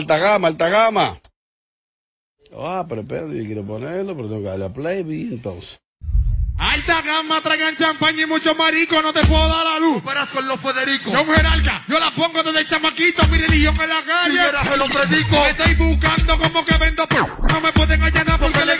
alta gama, alta gama, alta. Ah, pero espérate, yo quiero ponerlo, pero tengo que darle a play, y entonces. Alta gama, traigan champaña y mucho marico, no te puedo dar la luz. Operas con los Federico. Yo jerarca, yo la pongo desde el chamaquito, mi religión en la calle. Se lo predico. Me estoy buscando como que vendo No me pueden allanar porque legal lo que Van en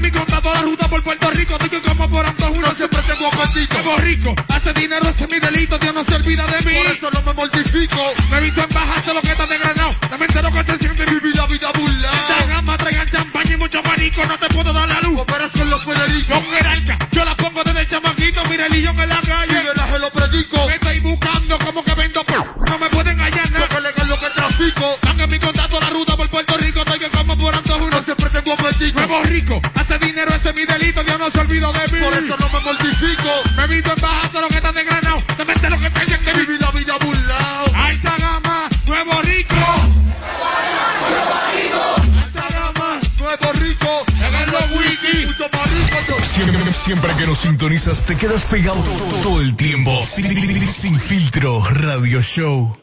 mi contrato la ruta por Puerto Rico, estoy como por antojo siempre tengo apetito. Hago rico, hace dinero, ese es mi delito, Dios no se olvida de mí. Por eso no me mortifico. Me he visto en bajas, lo que está desgranado. También entero que te sientes Viví la vida Alta burlada. gama, traigan champaña y mucho marico, no te puedo dar la luz. Operas con los Federico. Yo jerarca, yo la pongo desde el chamaquito, mi religión en la calle. Mira, se lo predico. Me Nuevo rico, hace dinero, ese es mi delito, Dios no se olvidó de mí. Por eso no me mortifico. Me visto en bajas, lo que está desgranado. También entero que te sientes Viví la vida burlado. Alta gama, nuevo rico. Alta gama, Nuevo rico. wiki. Siempre, siempre que nos sintonizas te quedas pegado todo el tiempo. Sin, sin filtro, radio show.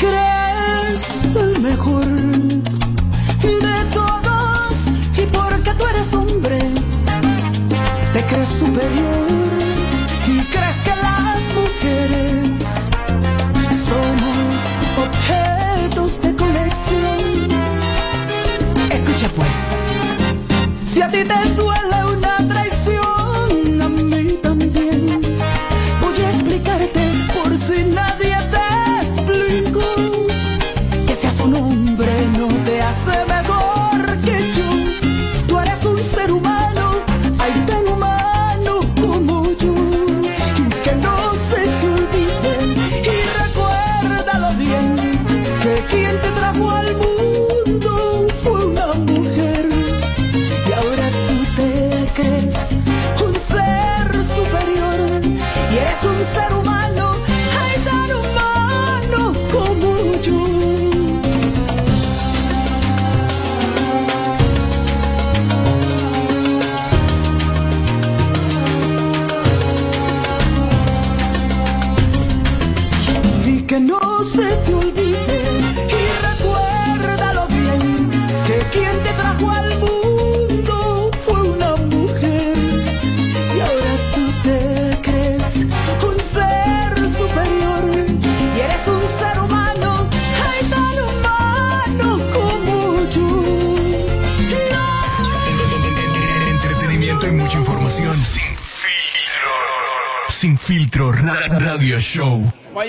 Crees el mejor de todos y porque tú eres hombre, te crees superior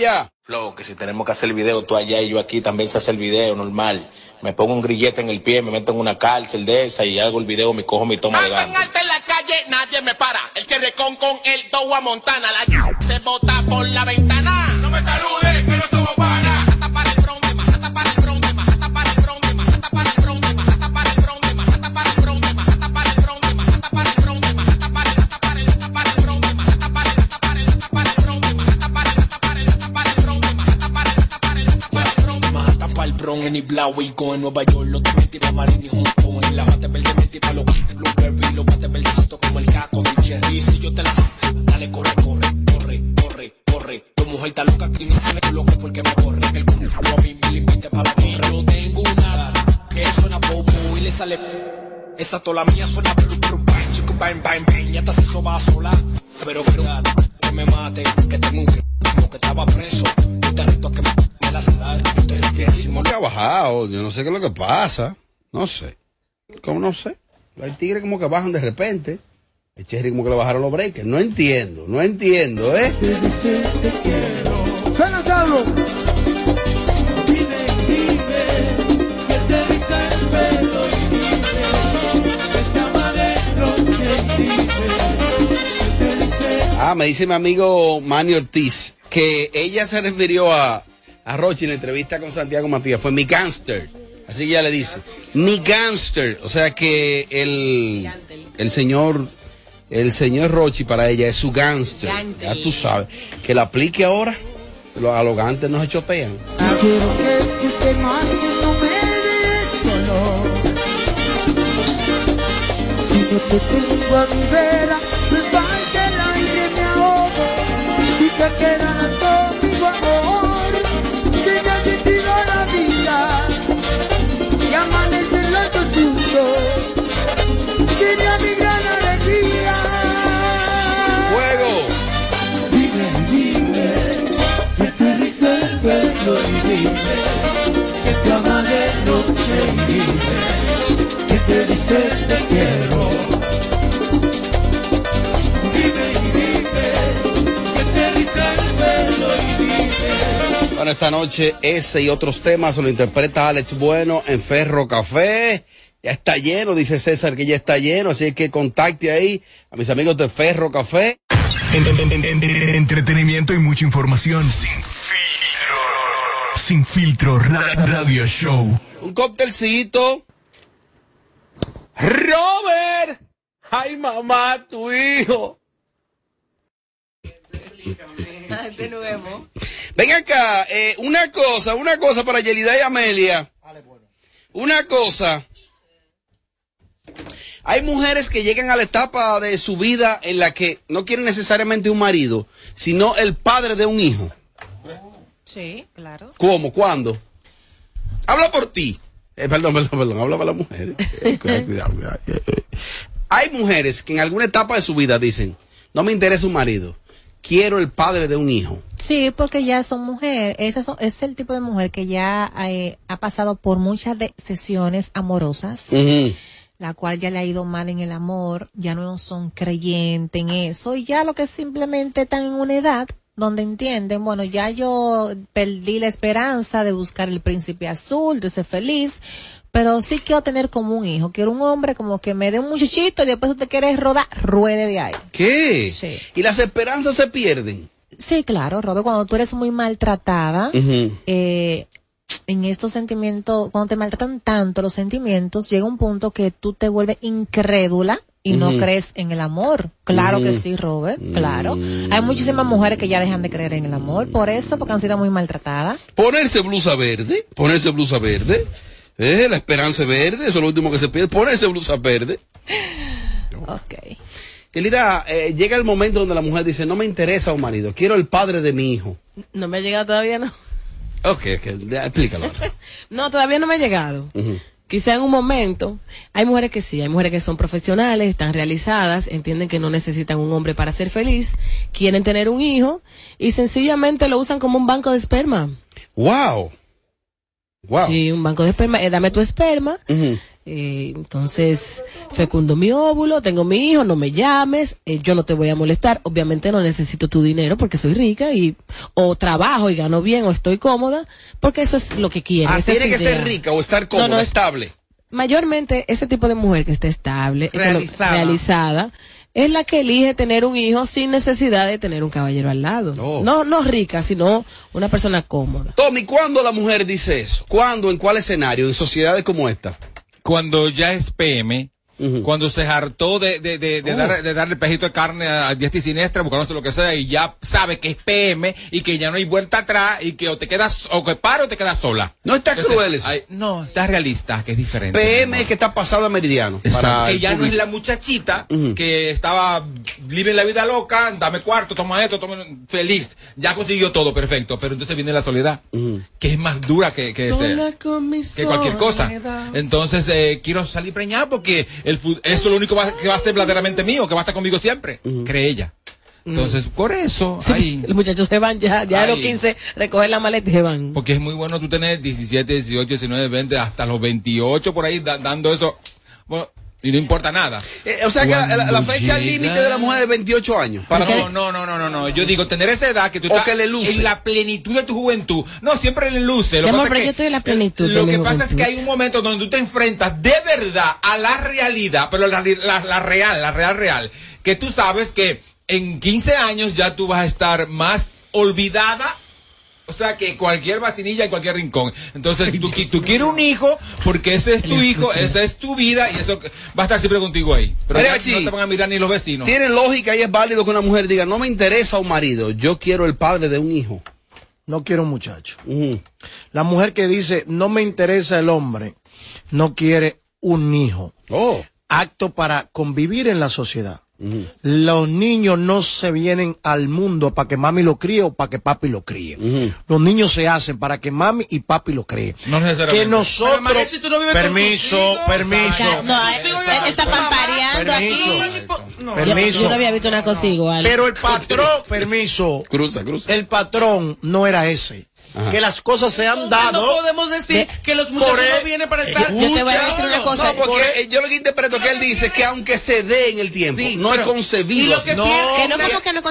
allá. Flow, que si tenemos que hacer el video, tú allá y yo aquí también se hace el video, normal. Me pongo un grillete en el pie, me meto en una cárcel de esa y hago el video, me cojo mi toma de Ando en alta en la calle, nadie me para. El cherrecón con el Dowa Montana. La se bota por la ventana. No me salude, pa'l Bronx, en Iblawico, en Nueva York, los de tira marín y Hong Kong, en la bate verde me tira los guantes Blueberry, los guantes verdecitos como el caco de Cherry, si yo te la dale, corre, corre, corre, corre, corre, tu mujer está loca, que me sale loco porque me corre, que el culo a mí me limita para mí, yo tengo una que suena bobo y le sale, esa tola mía suena brum, brum, bang, chico, bang, bang, bang, ya se hizo va sola, pero creo que me mate, que tengo un que estaba preso, yo te reto a que me, me la ciudad, estoy riquísimo, ¿Cómo que ha bajado? Yo no sé qué es lo que pasa. No sé. ¿Cómo no sé? Hay tigres como que bajan de repente. El Cherry como que le bajaron los breakers. No entiendo, no entiendo, ¿eh? Suena Carlos. Ah, me dice mi amigo Manny Ortiz que ella se refirió a, a Rochi en la entrevista con Santiago Matías. Fue mi gangster. Así que ella le dice, mi gangster, o sea que el, el señor, el señor Rochi para ella es su gangster. Ya tú sabes, que la aplique ahora, los alogantes no se chotean. Que te ama de noche y dime, que te dice te quiero. Dime y que te dice el pelo y dime. Bueno, esta noche ese y otros temas lo interpreta Alex Bueno en Ferro Café. Ya está lleno, dice César que ya está lleno, así que contacte ahí a mis amigos de Ferro Café. En- en- en- en- entretenimiento y mucha información. Sin. Sin filtro. Ra- Radio Show. Un cóctelcito. Robert. Ay, mamá, tu hijo. De nuevo. Ven acá, eh, una cosa, una cosa para Yelida y Amelia. Una cosa. Hay mujeres que llegan a la etapa de su vida en la que no quieren necesariamente un marido, sino el padre de un hijo. Sí, claro. ¿Cómo? ¿Cuándo? Habla por ti. Eh, perdón, perdón, perdón. Habla para las mujeres. Eh, cuidado, cuidado, cuidado. Eh, eh. Hay mujeres que en alguna etapa de su vida dicen, no me interesa un marido, quiero el padre de un hijo. Sí, porque ya son mujeres. Son- es el tipo de mujer que ya eh, ha pasado por muchas de sesiones amorosas, la cual ya le ha ido mal en el amor, ya no son creyentes en eso, y ya lo que simplemente están en una edad donde entienden, bueno, ya yo perdí la esperanza de buscar el príncipe azul, de ser feliz, pero sí quiero tener como un hijo, quiero un hombre como que me dé un muchachito y después usted quiere rodar, ruede de ahí. ¿Qué? Sí. Y las esperanzas se pierden. Sí, claro, Robert, cuando tú eres muy maltratada, eh, en estos sentimientos, cuando te maltratan tanto los sentimientos, llega un punto que tú te vuelves incrédula y no crees en el amor. Claro que sí, Robert, claro. Hay muchísimas mujeres que ya dejan de creer en el amor por eso, porque han sido muy maltratadas. Ponerse blusa verde, ponerse blusa verde, eh, la esperanza verde, eso es lo último que se pide, ponerse blusa verde. Ok. Elida, eh, llega el momento donde la mujer dice, no me interesa un marido, quiero el padre de mi hijo. No me ha llegado todavía, no. Ok, ok, explícalo. No, todavía no me ha llegado. Ujú. Quizá en un momento, hay mujeres que sí, hay mujeres que son profesionales, están realizadas, entienden que no necesitan un hombre para ser feliz, quieren tener un hijo y sencillamente lo usan como un banco de esperma. Wow. Wow. Sí, un banco de esperma, eh, dame tu esperma. Eh, entonces fecundo mi óvulo, tengo mi hijo, no me llames, eh, yo no te voy a molestar, obviamente no necesito tu dinero porque soy rica y o trabajo y gano bien o estoy cómoda, porque eso es lo que quieren. Ah, tiene que ser rica o estar cómoda, No, no, es- estable. mayormente ese tipo de mujer que está estable, realizada, es la que elige tener un hijo sin necesidad de tener un caballero al lado. Oh. No, no rica, sino una persona cómoda. Tommy, ¿cuándo la mujer dice eso? ¿Cuándo? ¿En cuál escenario? ¿En sociedades como esta? Cuando ya es PM, cuando se hartó de, de, de, de Oh. dar- de darle pejito de carne a, a diestra y siniestra, buscándose lo que sea, y ya sabe que es PM y que ya no hay vuelta atrás y que o te quedas, o que para o te quedas sola. No está cruel eso. no, está realista, que es diferente. PM es que está pasado a meridiano. Para que ya no es la muchachita que estaba libre la vida loca, dame cuarto, toma esto, toma feliz, ya consiguió todo perfecto, pero entonces viene la soledad, que es más dura que, que, ese- que cualquier cosa. Entonces eh, quiero salir preñada porque el eso es lo único que va a ser verdaderamente mío, que va a estar conmigo siempre, cree ella. Entonces, por eso, Sí, ahí- los muchachos se van ya, ya a los Ay. 15 recogen la maleta y se van. porque es muy bueno tú tener 17, 18, 19, 20, hasta los 28 por ahí da- dando eso. Bueno, y no importa nada. Eh, o sea que la, la- la Cuando fecha límite de la mujer es 28 años. Para no, no, no, no, no, no. Yo digo, tener esa edad que tú O estás que le luce. en la plenitud de tu juventud. No, siempre le luce. Lo que amor, pasa pero es yo que- estoy en la plenitud Lo que pasa es que hay un momento donde tú te enfrentas de verdad a la realidad, pero la, la, la real, la real, real. Que tú sabes que en 15 años ya tú vas a estar más olvidada O sea, que cualquier vacinilla en cualquier rincón. Entonces, tú, qui- tú quieres un hijo porque ese es tu hijo, esa es tu vida y eso va a estar siempre contigo ahí. Pero no te van a mirar ni los vecinos. Tiene lógica y es válido que una mujer diga, no me interesa un marido, yo quiero el padre de un hijo. No quiero un muchacho. La mujer que dice, no me interesa el hombre, no quiere un hijo. Oh. Acto para convivir en la sociedad. Los niños no se vienen al mundo para que mami lo críe o para que papi lo críe. Los niños se hacen para que mami y papi lo críen. No. Que nosotros... Pero, Mariachi, tú no vives con permiso, hijos. permiso. No, él, él está pampareando aquí. No. Permiso. Yo, yo no había visto una cosa igual. Pero el patrón, permiso. Cruza, cruza. El patrón no era ese. Ajá. Que las cosas se han dado. No podemos decir que los muchachos no vienen para estar. Yo te voy a decir una cosa. No, porque yo lo que interpreto que él dice que aunque se dé en el tiempo, Sí, no pero- es concebido. y lo que No, pierde- Que no, como que no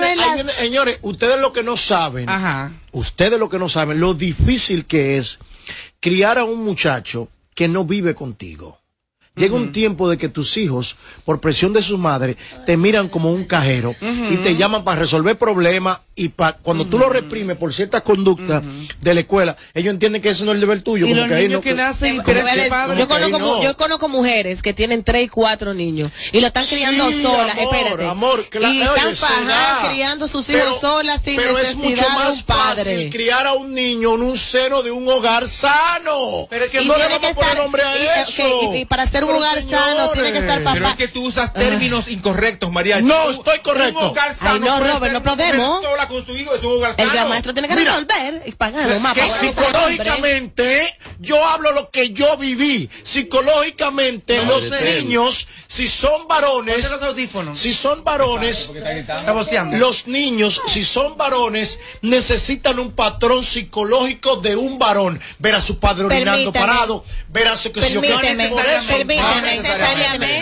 viene- las- señores, ustedes lo que no saben, Ajá. ustedes lo que no saben, lo difícil que es criar a un muchacho que no vive contigo. Llega un tiempo de que tus hijos, por presión de su madre, te miran como un cajero y te llaman para resolver problemas y pa- cuando tú lo reprimes por ciertas conductas de la escuela, ellos entienden que ese no es el deber tuyo. Y como los que ahí niños no- que nacen, Como pero ves, ese padre- yo, conozco, no. mu- yo conozco mujeres que tienen tres y cuatro niños y lo están criando Sí, solas, amor, espérate. amor, y oye, están se fajadas da. criando sus hijos Pero- solas sin pero es necesidad mucho de más un padre. fácil criar a un niño en un seno de un hogar sano. Pero es que Y no le vamos a poner nombre a y- eso. y para ser un hogar sano tiene que estar papá. Pero es que tú usas términos incorrectos, María. No, estoy correcto. Un hogar sano Ay, no, Robert, no podemos. sola con su hijo es un hogar El gran maestro tiene que Mira, resolver y pagar que psicológicamente yo hablo lo que yo viví. Psicológicamente No, los niños, si son varones, Ponte los audífonos. si son varones, los niños, si son varones, necesitan un patrón psicológico de un varón. Ver a su padre orinando parado, ver a su que si yo- Permíteme, por eso, permíteme, necesariamente.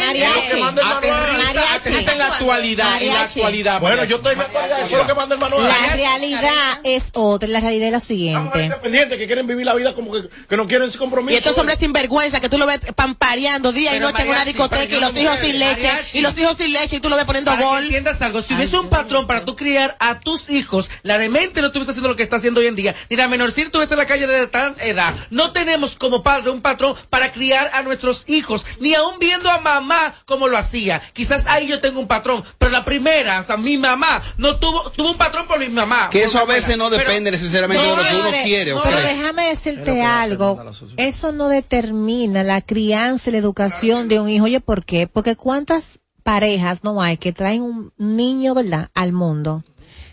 En la actualidad, en la actualidad. Bueno, yo estoy en la actualidad, eso es lo que manda el manual. La realidad es otra, la realidad es la siguiente. independientes que quieren vivir la vida como que, que no quieren ese compromiso. Y estos hombres sin vergüenza que tú lo ves pampareando día y noche en una discoteca y los hijos sin leche y los hijos sin leche y tú lo ves poniendo gol. entiendas algo, si hubiese un patrón para tú criar a tus hijos, la demente no estuviese haciendo lo que está haciendo hoy en día, ni la menorcita estuviese en la calle de tan edad. No tenemos como padre un patrón para criar a nuestros hijos, ni aún viendo a mamá como lo hacía. Quizás ahí yo tengo un patrón, pero la primera, o sea, mi mamá, no tuvo, tuvo un patrón por mi mamá. Que eso a veces no Pero- depende necesariamente de lo que uno quiere o Pero déjame decirte algo. Eso no determina la crianza y la educación de un hijo. Oye, ¿por qué? Porque cuántas parejas no hay que traen un niño, ¿verdad?, al mundo.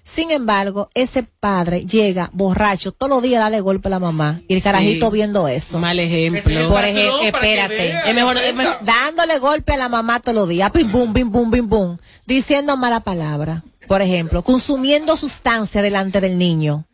Sin embargo, ese padre llega borracho todos los días a darle golpe a la mamá y el Sí. carajito viendo eso. Mal ejemplo. Por ejemplo, espérate. Es mejor, es mejor- dándole golpe a la mamá todos los días, pim bum, bim bum, bim bum, diciendo mala palabra, por ejemplo, consumiendo sustancia delante del niño.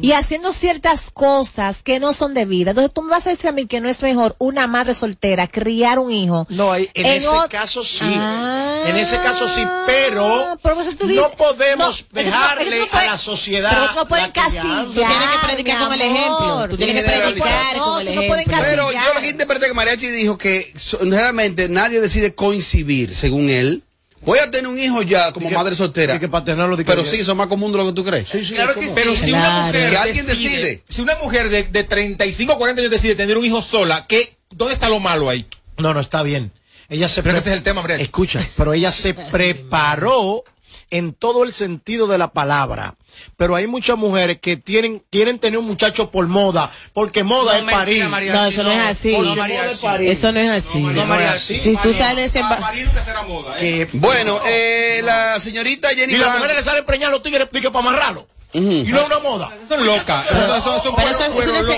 Y haciendo ciertas cosas que no son debidas. Entonces tú me vas a decir a mí que no es mejor una madre soltera criar un hijo. No, en, En ese ot- caso sí. Ah. en ese caso sí, pero por eso tú no dices- podemos no, dejarle ellos no a la sociedad. pero no pueden casillar, Tú tienes que predicar con el ejemplo. Tú tienes que predicar No, con el no ejemplo. Pero yo lo que interpreté que Mariachi dijo que realmente nadie decide coincidir, según él. Voy a tener un hijo ya como madre soltera. Que para tenerlo de que Pero sí, eso es más común de lo que tú crees. Sí, sí, Claro ¿cómo? que sí. Pero si una mujer Que alguien decide. Si una mujer de, de 35 o 40 años decide tener un hijo sola, ¿qué, ¿dónde está lo malo ahí? No, no, está bien. Ella se Pero pre- ese es el tema, Mariachi. Escucha, pero ella se preparó en todo el sentido de la palabra. Pero hay muchas mujeres que tienen, quieren tener un muchacho por moda, porque moda No, es mentira. María. No, eso no es así. No, moda mariachi. es parir. Eso no es así. Si tú sales en... ba- María nunca será moda, ¿eh? Que- Bueno, eh, la señorita Jenny y las Blanco. mujeres le salen preñar a los tigres para amarrarlo. Y no es una moda. Son locas.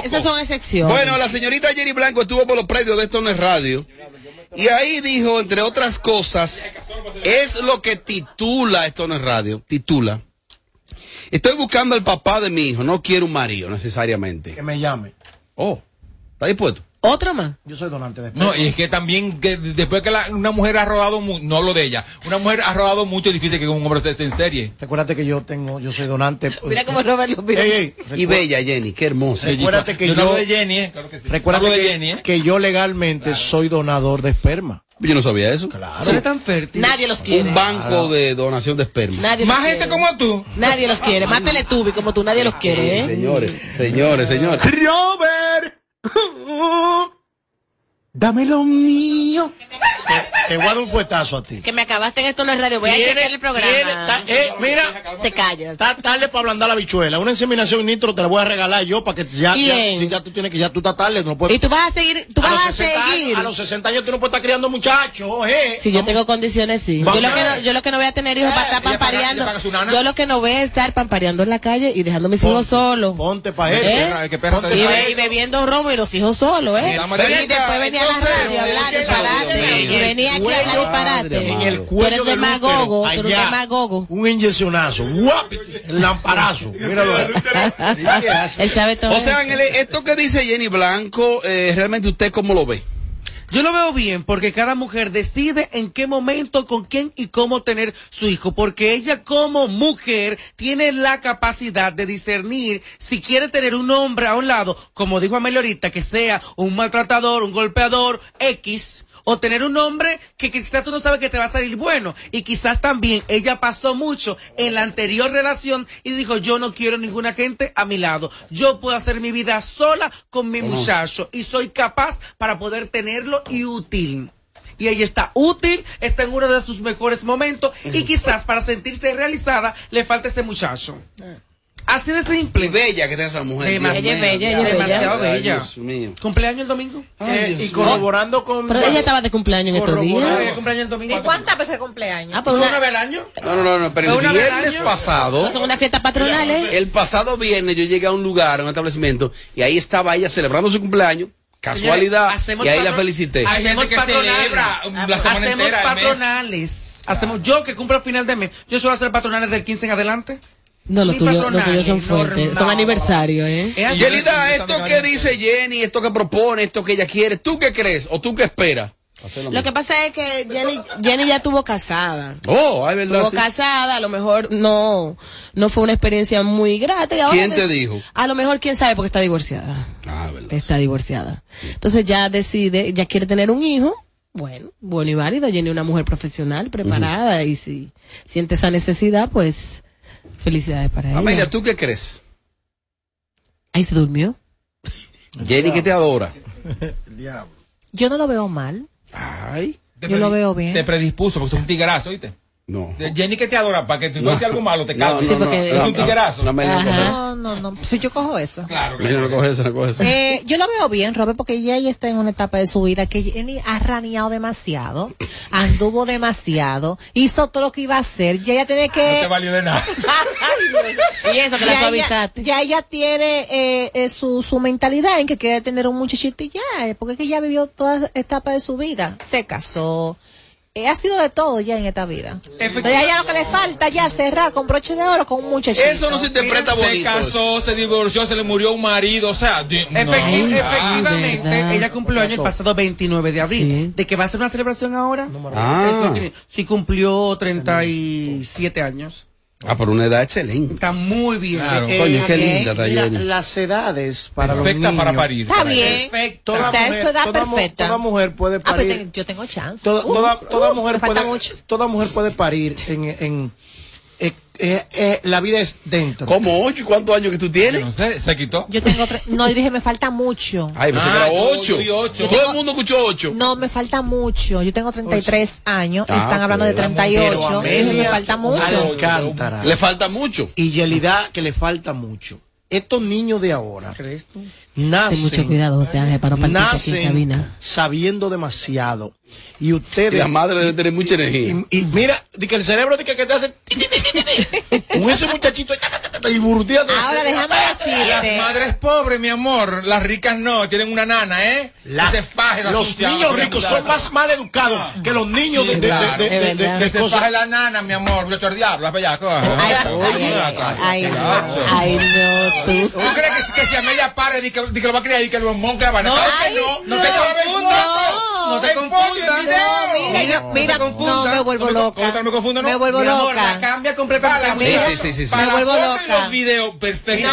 Esas son excepciones. Bueno, la señorita Jenny Blanco estuvo por los predios de Esto no es Radio. Y ahí dijo, entre otras cosas, es lo que titula Esto no es Radio. Titula. Estoy buscando al papá de mi hijo. No quiero un marido necesariamente. Que me llame. Oh, ¿está dispuesto? ¿Otro más? Yo soy donante de No, y es que también, que después que la- una mujer ha rodado, no lo de ella, una mujer ha rodado mucho, es difícil que un hombre esté en serie. Recuérdate que yo tengo, yo soy donante. Mira cómo Robert lo. Ey, ey, Y bella Jenny, qué hermosa. Recuérdate que yo, no yo- hablo de Jenny, ¿eh? Claro que sí. Recuérdate Hablo de que, Jenny, ¿eh? que yo legalmente soy donador de esperma. Yo no sabía eso. Son tan fértiles. Nadie los quiere. Un banco de donación de esperma. Nadie Más gente quiere. como tú. Nadie los quiere. Más Teletubby como tú, nadie los quiere, ¿eh? Señores, señores, señores. Robert, 哼 嗯 dame lo mío. Te, te voy a dar un fuetazo a ti. Que me acabaste en esto no es radio. Voy a chequear el programa. tiene- ta- eh, mira, Te callas. está tarde para ablandar la bichuela. Una inseminación nitro te la voy a regalar yo para que ya, si ya tú tienes que ya tú estás tarde, no puedes. Y tú vas a seguir, tú a vas a los 60 seguir. años- a los 60 años tú no puedes estar criando muchachos, eh. Si yo tengo condiciones, sí. Yo lo, que no, yo lo que no voy a tener hijos para estar pampareando. Yo lo que no voy a estar pampareando en la calle y dejando a mis hijos solos. Ponte pa' ¿Eh? él. te Y, bebiendo romo y los hijos solos, ¿eh? Mira, y María, después venía la entonces, radio a hablar ¿qué disparate. tal? Y venía aquí a hablar Cuello, disparate. En el cuello del demagogo, útero, tú eres allá, demagogo. Un inyeccionazo. ¡Guap! El lamparazo. Míralo. Él sabe todo. O sea, eso. en el- esto que dice Jenny Blanco, eh, realmente usted cómo lo ve. Yo lo veo bien porque cada mujer decide en qué momento, con quién y cómo tener su hijo, porque ella como mujer tiene la capacidad de discernir si quiere tener un hombre a un lado, como dijo Amelia ahorita, que sea un maltratador, un golpeador, X, o tener un hombre que, que quizás tú no sabes que te va a salir bueno. Y quizás también ella pasó mucho en la anterior relación y dijo, yo no quiero ninguna gente a mi lado. Yo puedo hacer mi vida sola con mi muchacho y soy capaz para poder tenerlo y útil. Y ella está útil, está en uno de sus mejores momentos y quizás para sentirse realizada le falta ese muchacho. Así de simple. Y bella que está esa mujer. Ella es bella, ella es Demasiado bella. Dios mío. ¿Cumpleaños el domingo? Eh, y corroborando con. Pero ella estaba de cumpleaños en estos días. ¿Ella cumpleaños el domingo? ¿Y cuántas veces cumpleaños? Ah, pues ¿Fue una, una vez al año? No, no, no, no, pero ¿Fue el una viernes pasado, son unas fiestas patronales. el pasado viernes yo llegué a un lugar, a un establecimiento, y ahí estaba ella celebrando su cumpleaños, casualidad, Señores, y ahí la felicité. Hacemos patronales. la Hacemos el patronales. Hacemos, yo que cumplo a final de mes, yo suelo hacer patronales del 15 en adelante. No, tuyos, los patronales, tuyos son fuertes. Son aniversarios, ¿eh? Es. Yelida, esto que dice Jenny, esto que propone, esto que ella quiere, ¿tú qué crees o tú qué esperas? Lo que pasa es que Jenny, Jenny ya estuvo casada. Oh, ay, verdad. Estuvo sí. casada, a lo mejor no, no fue una experiencia muy grata. y ahora ¿Quién te dijo? A lo mejor quién sabe porque está divorciada. Ah, verdad. Está divorciada. Entonces ya decide, ya quiere tener un hijo. Bueno, bueno y válido. Jenny es una mujer profesional, preparada y si siente esa necesidad, pues felicidades para ella. Amelia, ¿tú qué crees? Ahí se durmió. Jenny que te adora. Diablo. Yo no lo veo mal. Ay, Yo lo veo bien. Te predispuso, porque es un tiguerazo, ¿oíste? No. Jenny que te adora, para que tú no, No. haces algo malo, te No, calmes. Sí, porque- es un tiguerazo. No, no. No, no, no. Si yo cojo eso. Claro, Amelia, no coge eso, no coge eso. Eh, yo lo veo bien, Robert, porque ella, ella está en una etapa de su vida que Jenny ha raneado demasiado, anduvo demasiado, hizo todo lo que iba a hacer, ya ella tiene No te que... valió de nada. Y eso que la ella, suavizaste. ya ella tiene eh, eh, su, su mentalidad en que quiere tener un muchachito y ya, eh, porque es que ella vivió toda etapa de su vida, se casó, eh, ha sido de todo ya en esta vida. Entonces a ella lo que le falta ya cerrar con broche de oro con un muchachito. Eso no se interpreta Se bonito. casó, se divorció, se le murió un marido, o sea, di- no. Efecti- Ah, efectivamente, verdad. ella cumplió año el pasado 29 de abril. Sí. ¿De que va a hacer una celebración ahora? Ah. Eso tiene- Sí cumplió 37 años. Ah, por una edad excelente. Está muy bien. Claro. Eh, Coño, qué ok. linda está Jenny. las edades para los Perfecta niños. para parir. Está para bien. Perfecto. Toda Está mujer, edad toda perfecta. toda mujer puede Ah, pero parir. te- yo tengo chance. Toda, Uh, toda, toda uh, mujer puede, mucho. toda mujer puede parir en, en eh, eh, la vida es dentro. ¿Cómo ocho? ¿Y cuántos años que tú tienes? No sé, se quitó. Yo tengo tres. No, yo dije, me falta mucho. Ay, pensé Ah, que era yo- ocho. ocho. Todo el mundo escuchó ocho. No, me falta mucho. Yo tengo 33 años y Ah, están hablando de pues. 38. Pero Y dije, me falta mucho. Alcántara. Le falta mucho. Y Yelida, que le falta mucho. Estos niños de ahora ¿Crees tú? Ten nacen, mucho cuidado, José Ángel, para no aquí en nacen cabina. sabiendo demasiado. Y Y ustedes. la madre debe tener mucha energía. Y, y mira, di que el cerebro di que, que te hace con ese muchachito y. Ahora déjame Las decirte. madres pobres, mi amor, las ricas no, tienen una nana, ¿eh? Las- se faje la los niños ricos son más mal educados que los niños de, de, de- claro. de- de- de- de se cosas. faje la nana, mi amor, yo el diablo, las bellacas. Ay, ay, ay, ay, no. Ay, no, tú. ¿Tú crees que, que si Amelia pare y que, di que lo va a crear y que lo monca van a No, ay, no, no no te te confundas. confundas. No te confundas. Mira, mira, no me vuelvo loca. me confundo, no? Me vuelvo loca. la cambia completamente. Sí, sí, sí, sí. Me vuelvo la loca. los videos perfectos.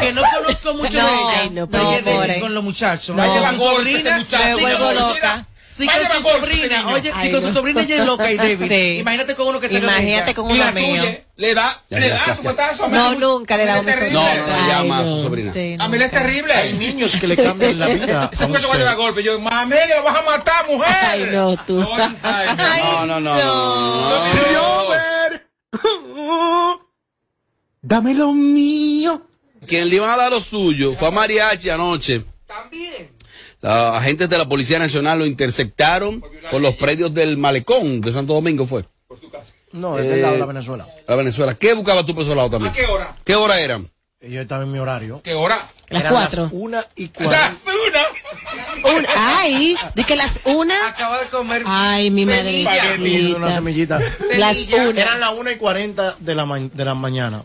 Que no conozco mucho No, de ella. no, con los muchachos. No. Ese muchacho. me vuelvo loca. Sí, Vaya con su sobrina. Oye, si con no. su sobrina ella es loca y débil. Imagínate con uno que se Imagínate con uno la mío. Le da, Ya, le ya, da ya, su ya. patazo. No, Amelia. nunca le da un Es beso. terrible. No, no, no, llama a su no, sobrina. sí, no. Amelia es terrible. Hay niños que le cambian la vida. Ese a un cuento va a llevar golpe. Yo, Amelia, lo vas a matar, mujer. Ay, no, tú. No, ay. No, no, no, no. no. Dame lo mío. Quien le iban a dar lo suyo fue a Mariachi anoche. También. Los agentes de la Policía Nacional lo interceptaron por los predios del malecón de Santo Domingo, fue. No, es del lado de la Eh, Venezuela. A Venezuela. ¿Qué buscabas tú por ese lado también? ¿A qué hora? ¿Qué hora eran? Yo estaba en mi horario. ¿Qué hora? Las Eran cuatro. Las una y Las cuarenta. una. Un- ay, de que las una. Acaba de comer. Ay, mi Una madrecita. semillita. Las una. Eran las una y cuarenta de la, ma- de la mañana.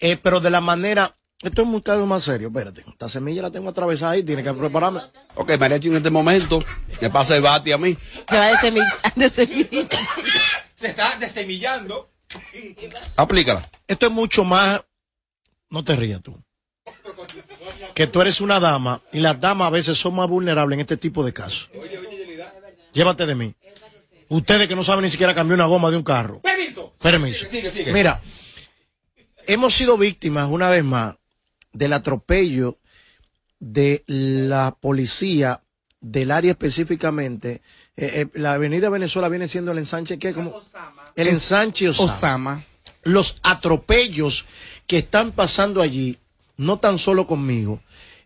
Eh, pero de la manera. Esto es muy caro más serio. Espérate. Esta semilla la tengo atravesada ahí. Tiene que prepararme. Ok, Mariachi en este momento me pasa el bate a mí. Se va de semilla. De semilla. Se está desemillando. Aplícala. Esto es mucho más. No te rías tú. Que tú eres una dama y las damas a veces son más vulnerables en este tipo de casos. Llévate de mí. Ustedes que no saben ni siquiera cambiar una goma de un carro. Permiso. Permiso. Sigue, sigue. Mira, hemos sido víctimas una vez más del atropello de la policía del área específicamente. Eh, eh, la avenida Venezuela viene siendo el ensanche que como el ensanche Osama. Osama. Los atropellos que están pasando allí, no tan solo conmigo,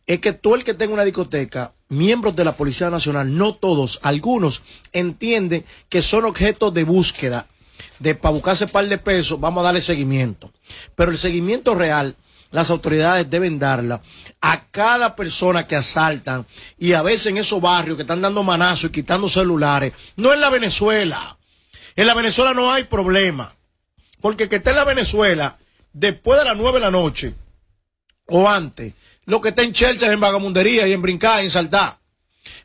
es que todo el que tenga una discoteca, miembros de la Policía Nacional, no todos, algunos entienden que son objetos de búsqueda, de para buscarse par de pesos, vamos a darle seguimiento. Pero el seguimiento real, las autoridades deben darla a cada persona que asaltan y a veces en esos barrios que están dando manazos y quitando celulares. No en la Venezuela. En la Venezuela no hay problema. Porque que está en la Venezuela, después de las nueve de la noche, o antes, lo que está en Chelsea en vagamundería y en brincar y en saltar.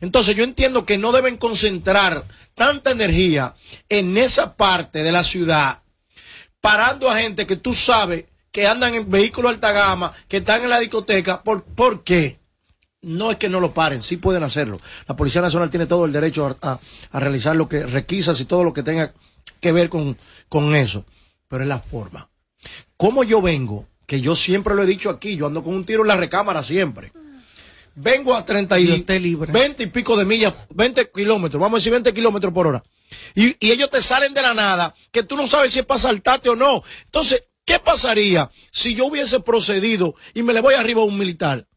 Entonces yo entiendo que no deben concentrar tanta energía en esa parte de la ciudad, parando a gente que tú sabes que andan en vehículos alta gama, que están en la discoteca. ¿Por, ¿por qué? No es que no lo paren, sí pueden hacerlo. La Policía Nacional tiene todo el derecho a, a- a realizar lo que requisas y todo lo que tenga que ver con, con eso. Pero es la forma. Como yo vengo, que yo siempre lo he dicho aquí, yo ando con un tiro en la recámara siempre. Vengo a 30 y libre. 20 y pico de millas, 20 kilómetros, vamos a decir 20 kilómetros por hora. Y, y ellos te salen de la nada, que tú no sabes si es para saltarte o no. Entonces, ¿qué pasaría si yo hubiese procedido y me le voy arriba a un militar?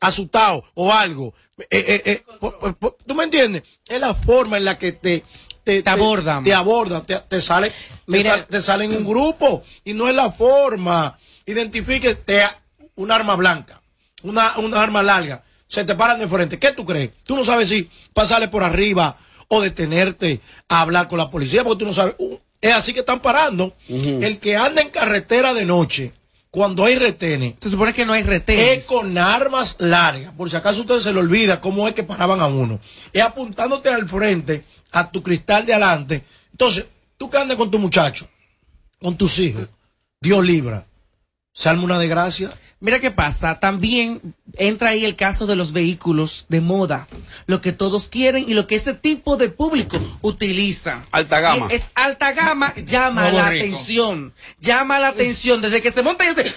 asustado o algo. Eh, eh, eh, po- po- po- ¿Tú me entiendes? Es la forma en la que te, te, te abordan. Te abordan, te, te sale, te, Mira. sal- te sale en un grupo y no es la forma. Identifique te- un arma blanca, una, una arma larga. Se te paran de frente. ¿Qué tú crees? Tú no sabes si pasarle por arriba o detenerte a hablar con la policía porque tú no sabes. Uh, es así que están parando. El que anda en carretera de noche, cuando hay retenes, Se supone que no hay retenes. es con armas largas. Por si acaso a ustedes se le olvida cómo es que paraban a uno. Es apuntándote al frente, a tu cristal de adelante. Entonces, tú que andas con tu muchacho, con tus hijos, Dios libra. Se arma una desgracia. Mira qué pasa, también entra ahí el caso de los vehículos de moda, lo que todos quieren y lo que ese tipo de público utiliza. Alta gama. Es, es alta gama, llama Nuevo la rico. atención, llama la atención, desde que se monta y dice,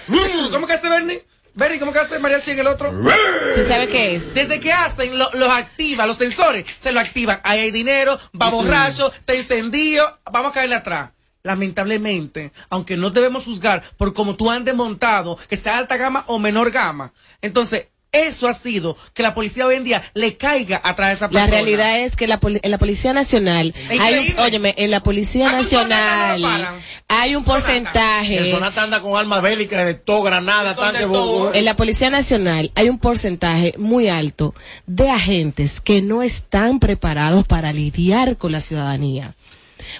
¿cómo que hace Bernie? Bernie, ¿cómo que hace Mariachi en el otro? ¿Tú sabes qué es? Desde que hacen, lo- los activa, los sensores, se lo activan. Ahí hay dinero, va borracho, te encendido, vamos a caerle atrás. Lamentablemente, aunque no debemos juzgar por cómo tú andes montado, que sea alta gama o menor gama. Entonces, eso ha sido que la policía hoy en día le caiga atrás de esa persona. La realidad es que la poli- en la Policía Nacional, hay un, óyeme, en la Policía ¿A tu Sonata Nacional no hay un El porcentaje, Sonata anda con armas bélicas de todo, granada, tanque, en la Policía Nacional hay un porcentaje muy alto de agentes que no están preparados para lidiar con la ciudadanía.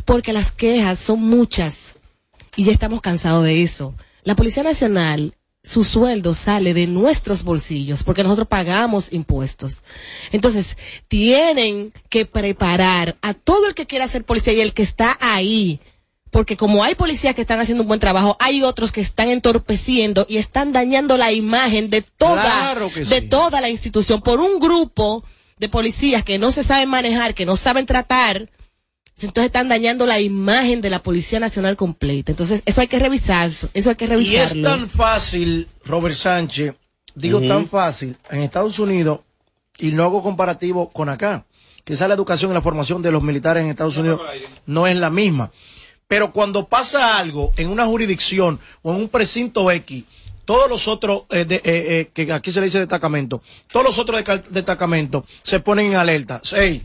Porque las quejas son muchas y ya estamos cansados de eso. La Policía Nacional su sueldo sale de nuestros bolsillos porque nosotros pagamos impuestos. Entonces, tienen que preparar a todo el que quiera ser policía y el que está ahí. Porque como hay policías que están haciendo un buen trabajo, hay otros que están entorpeciendo y están dañando la imagen de toda, Claro de sí. toda la institución por un grupo de policías que no se saben manejar, que no saben tratar. Entonces están dañando la imagen de la Policía Nacional completa. Entonces, eso hay que revisar, eso hay que Y es revisarlo. tan fácil, Robert Sánchez, digo tan fácil, en Estados Unidos, y no hago comparativo con acá. Quizás la educación y la formación de los militares en Estados Unidos no es la misma. Pero cuando pasa algo en una jurisdicción o en un precinto X, todos los otros, eh, de- eh, eh, que aquí se le dice destacamento, todos los otros destacamentos se ponen en alerta. Ey,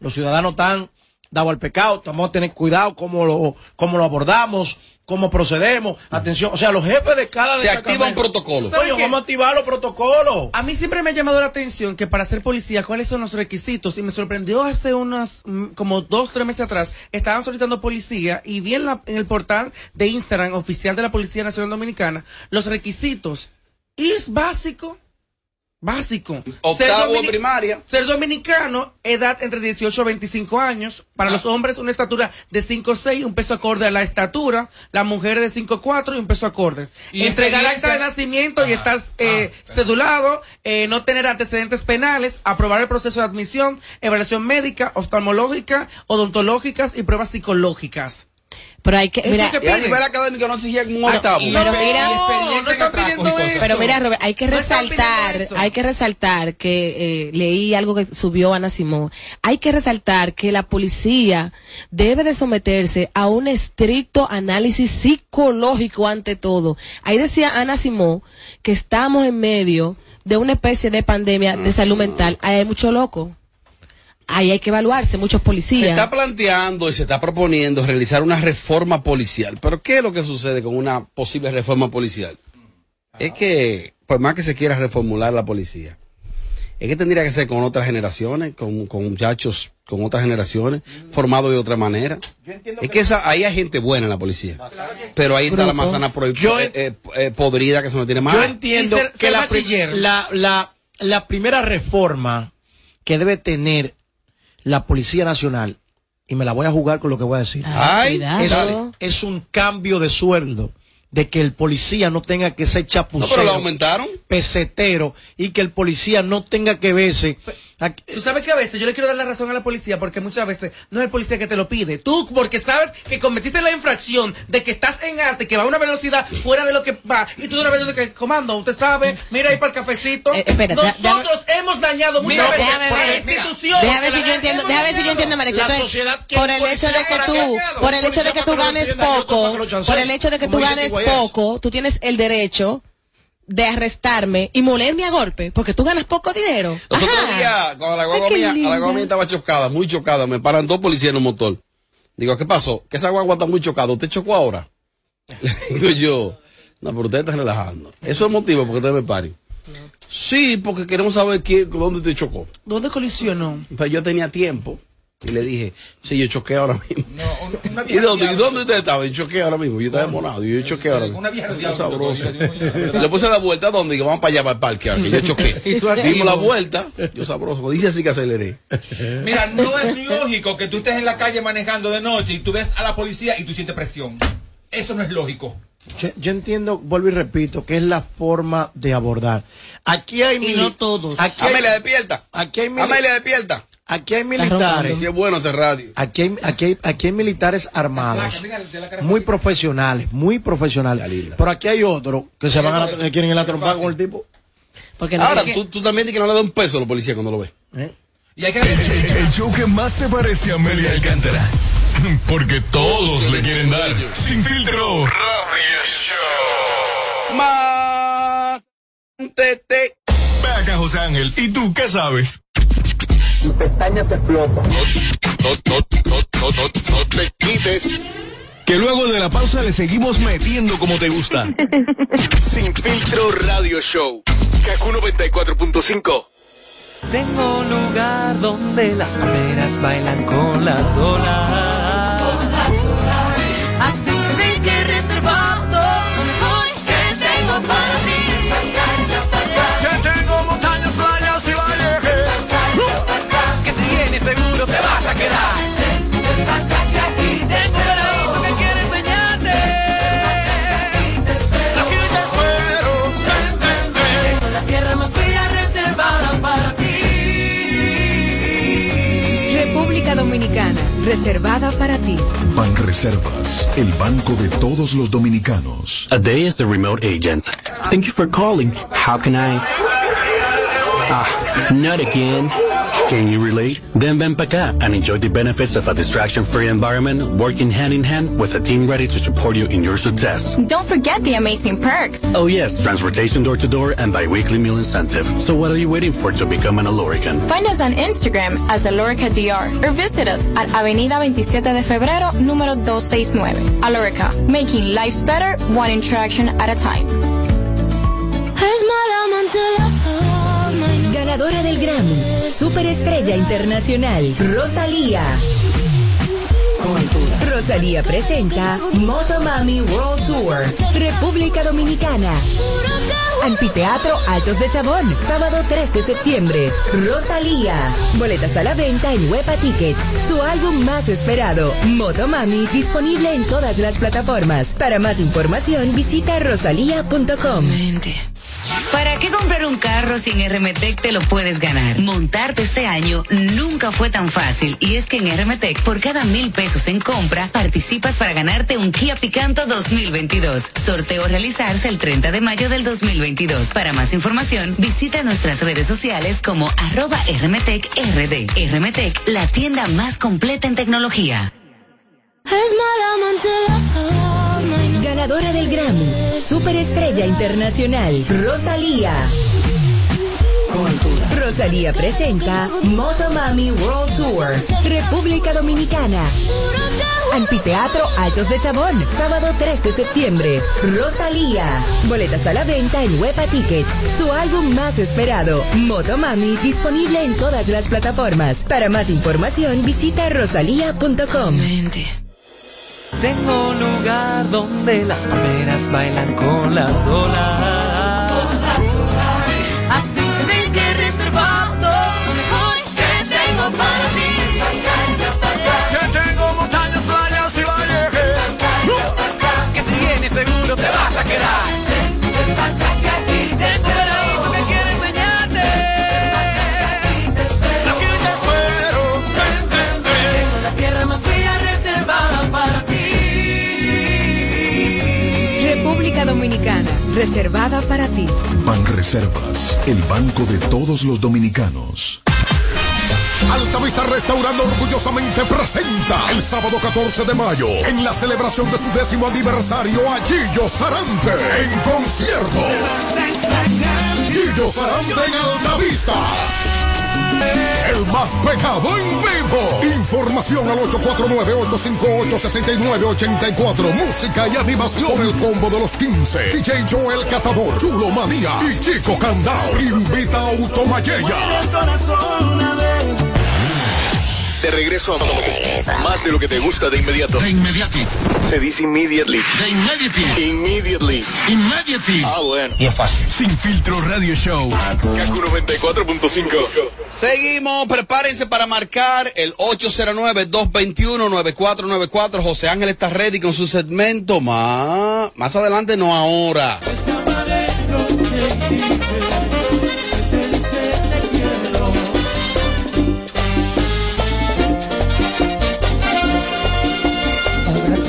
los ciudadanos están dados al pecado, tenemos que tener cuidado cómo lo, cómo lo abordamos, cómo procedemos, atención, o sea, los jefes de cada Se activa un protocolo. Coño, vamos a activar los protocolos. A mí siempre me ha llamado la atención que para ser policía, ¿cuáles son los requisitos? Y me sorprendió hace unos, mm, como dos, tres meses atrás, estaban solicitando policía y vi en, la, en el portal de Instagram oficial de la Policía Nacional Dominicana los requisitos. Y es básico. Básico. Octavo Ser primaria. Ser dominicano, edad entre 18 a 25 años. Para los hombres, una estatura de 5'6", un peso acorde a la estatura. La mujer de 5'4", y un peso acorde. Y Entregar experiencia- acta de nacimiento y estar eh, cedulado, eh, no tener antecedentes penales, aprobar el proceso de admisión, evaluación médica, oftalmológica, odontológicas y pruebas psicológicas. Pero hay que, Es mira, que a nivel académico no exigía un octavo. pero mira- No, no están pidiendo eso. Pero mira, Robert, hay que resaltar, hay que resaltar que eh, leí algo que subió Ana Simón. Hay que resaltar que la policía debe de someterse a un estricto análisis psicológico ante todo. Ahí decía Ana Simón que estamos en medio de una especie de pandemia de salud mental. Ahí hay mucho loco. Ahí hay que evaluarse, muchos Se policías. está planteando y se está proponiendo realizar una reforma policial. Pero ¿qué es lo que sucede con una posible reforma policial? Es que, por más que se quiera reformular la policía, es que tendría que ser con otras generaciones, con, con muchachos con otras generaciones, formados de otra manera. Es que esa, ahí hay gente buena en la policía. Pero ahí está la manzana pro- Yo eh, eh, eh, podrida que se no tiene más. Yo entiendo que la, la, la primera reforma que debe tener la Policía Nacional, y me la voy a jugar con lo que voy a decir, Ay, es, cuidado. es un cambio de sueldo, de que el policía no tenga que ser chapucero, No, pero lo aumentaron. pesetero, y que el policía no tenga que verse... Tú sabes que a veces yo le quiero dar la razón a la policía porque muchas veces no es el policía que te lo pide. Tú, porque sabes que cometiste la infracción de que estás en arte, que va a una velocidad fuera de lo que va, y tú de una vez que comando, usted sabe, mira ahí para el cafecito. Eh, espera, Nosotros hemos dañado muchas Mira, veces déjame por la ver, institución. Déjame ver si yo entiendo, déjame ver si yo entiendo, que por el hecho de que tú, por el hecho de que tú ganes poco, por el hecho de que tú ganes poco, tú tienes el derecho de arrestarme y molerme a golpe, porque tú ganas poco dinero. Los otros Ajá. días, cuando la guagua Ay, qué mía, a la guagua linda. mía estaba chocada, muy chocada, me paran dos policías en un motor. Digo, ¿qué pasó? Que esa guagua está muy chocada, ¿usted chocó ahora? Le digo yo, no, pero usted está relajando. Eso es motivo porque ustedes me paren. Sí, porque queremos saber quién, dónde te chocó. ¿Dónde colisionó? Pues yo tenía tiempo y le dije, sí, yo choqué ahora mismo. ¿Y dónde, ¿Y dónde usted estaba? Yo choqué ahora mismo. Yo estaba enmonado. y Yo choqué ahora mismo. Una vieja Qué diablo. sabroso. Y le puse la vuelta donde digo, vamos para allá, para el parque. ahora que yo choqué. Dimos la vuelta. Yo sabroso. Dice así que aceleré. Mira, no es lógico que tú estés en la calle manejando de noche y tú ves a la policía y tú sientes presión. Eso no es lógico. Yo, yo entiendo, vuelvo y repito, que es la forma de abordar. Aquí hay Y no todos. Aquí hay, Amelia, despierta. aquí hay, Amelia, despierta. Aquí hay militares. Si es bueno ese radio. Aquí hay, aquí, hay, aquí hay militares armados, muy profesionales, muy profesionales. Pero aquí hay otros que se van a la, que quieren ir a trompar con el tipo. Porque no Ahora, que- tú, tú también dices que no le da un peso a los policías cuando lo ves. ¿eh? Y hay que El, el show que más se parece a Amelia Alcántara. Porque todos le quieren dar. Sin filtro. Radio Show. Más. Tete. Ve acá, José Ángel. ¿Y tú qué sabes? Tu pestaña te explota. No, no, no, no, no, no te quites. Que luego de la pausa le seguimos metiendo como te gusta. Sin filtro Radio Show. Kaku 94.5. Tengo un lugar donde las palmeras bailan con las olas. Seguro te vas a quedar. Tengo un paraíso que quiero enseñarte. Aquí te espero. Tengo la tierra más fría reservada para ti. República Dominicana, reservada para ti. Banreservas, el banco de todos los dominicanos. A day as the remote agent. Thank you for calling. How can I? Ah, not again. Can you relate? Then ven pa' acá and enjoy the benefits of a distraction-free environment working hand in hand with a team ready to support you in your success. Don't forget the amazing perks. Oh yes, transportation door to door and bi-weekly meal incentive. So what are you waiting for to become an Alorican? Find us on Instagram as Alorica DR or visit us at Avenida 27 de Febrero, número 269. Alorica, making lives better, one interaction at a time. Ganadora del Grammy, Superestrella Internacional, Rosalía. Rosalía presenta Motomami World Tour, República Dominicana. Anfiteatro Altos de Chabón, sábado 3 de septiembre. Rosalía. Boletas a la venta en Huepa Tickets. Su álbum más esperado, Motomami, disponible en todas las plataformas. Para más información, visita rosalía.com. ¿Para qué comprar un carro si en RMTEC te lo puedes ganar? Montarte este año nunca fue tan fácil y es que en RMTEC por cada mil pesos en compra participas para ganarte un Kia Picanto 2022. Sorteo realizarse el 30 de mayo del 2022. Para más información visita nuestras redes sociales como arroba RMTEC RD. RMTEC, la tienda más completa en tecnología. Ganadora del Grammy, Superestrella Internacional, Rosalía. Rosalía presenta Motomami World Tour, República Dominicana. Anfiteatro Altos de Chabón, sábado 3 de septiembre. Rosalía. Boletas a la venta en Huepa Tickets. Su álbum más esperado, Motomami, disponible en todas las plataformas. Para más información, visita rosalía.com. Tengo lugar donde las palmeras bailan con las olas. Reservada para ti. Banreservas, el banco de todos los dominicanos. Altavista Restaurando orgullosamente presenta el sábado 14 de mayo en la celebración de su décimo aniversario a Gillo Sarante en concierto. Gillo Sarante en Altavista. El más pegado en vivo. Información al 849-858-6984. Música y animación. El combo de los 15. DJ Joel Catador, Chulo Manía y Chico Candao. Invita a Automayella. De regreso a más de lo que te gusta de inmediato. De inmediati. Se dice immediately. De immediately. Immediately. Immediately. Ah, bueno. Y es fácil. Sin filtro radio show. Kaku 94.5. Seguimos, prepárense para marcar el 809-221-9494. José Ángel está ready con su segmento. Más, más adelante, no ahora.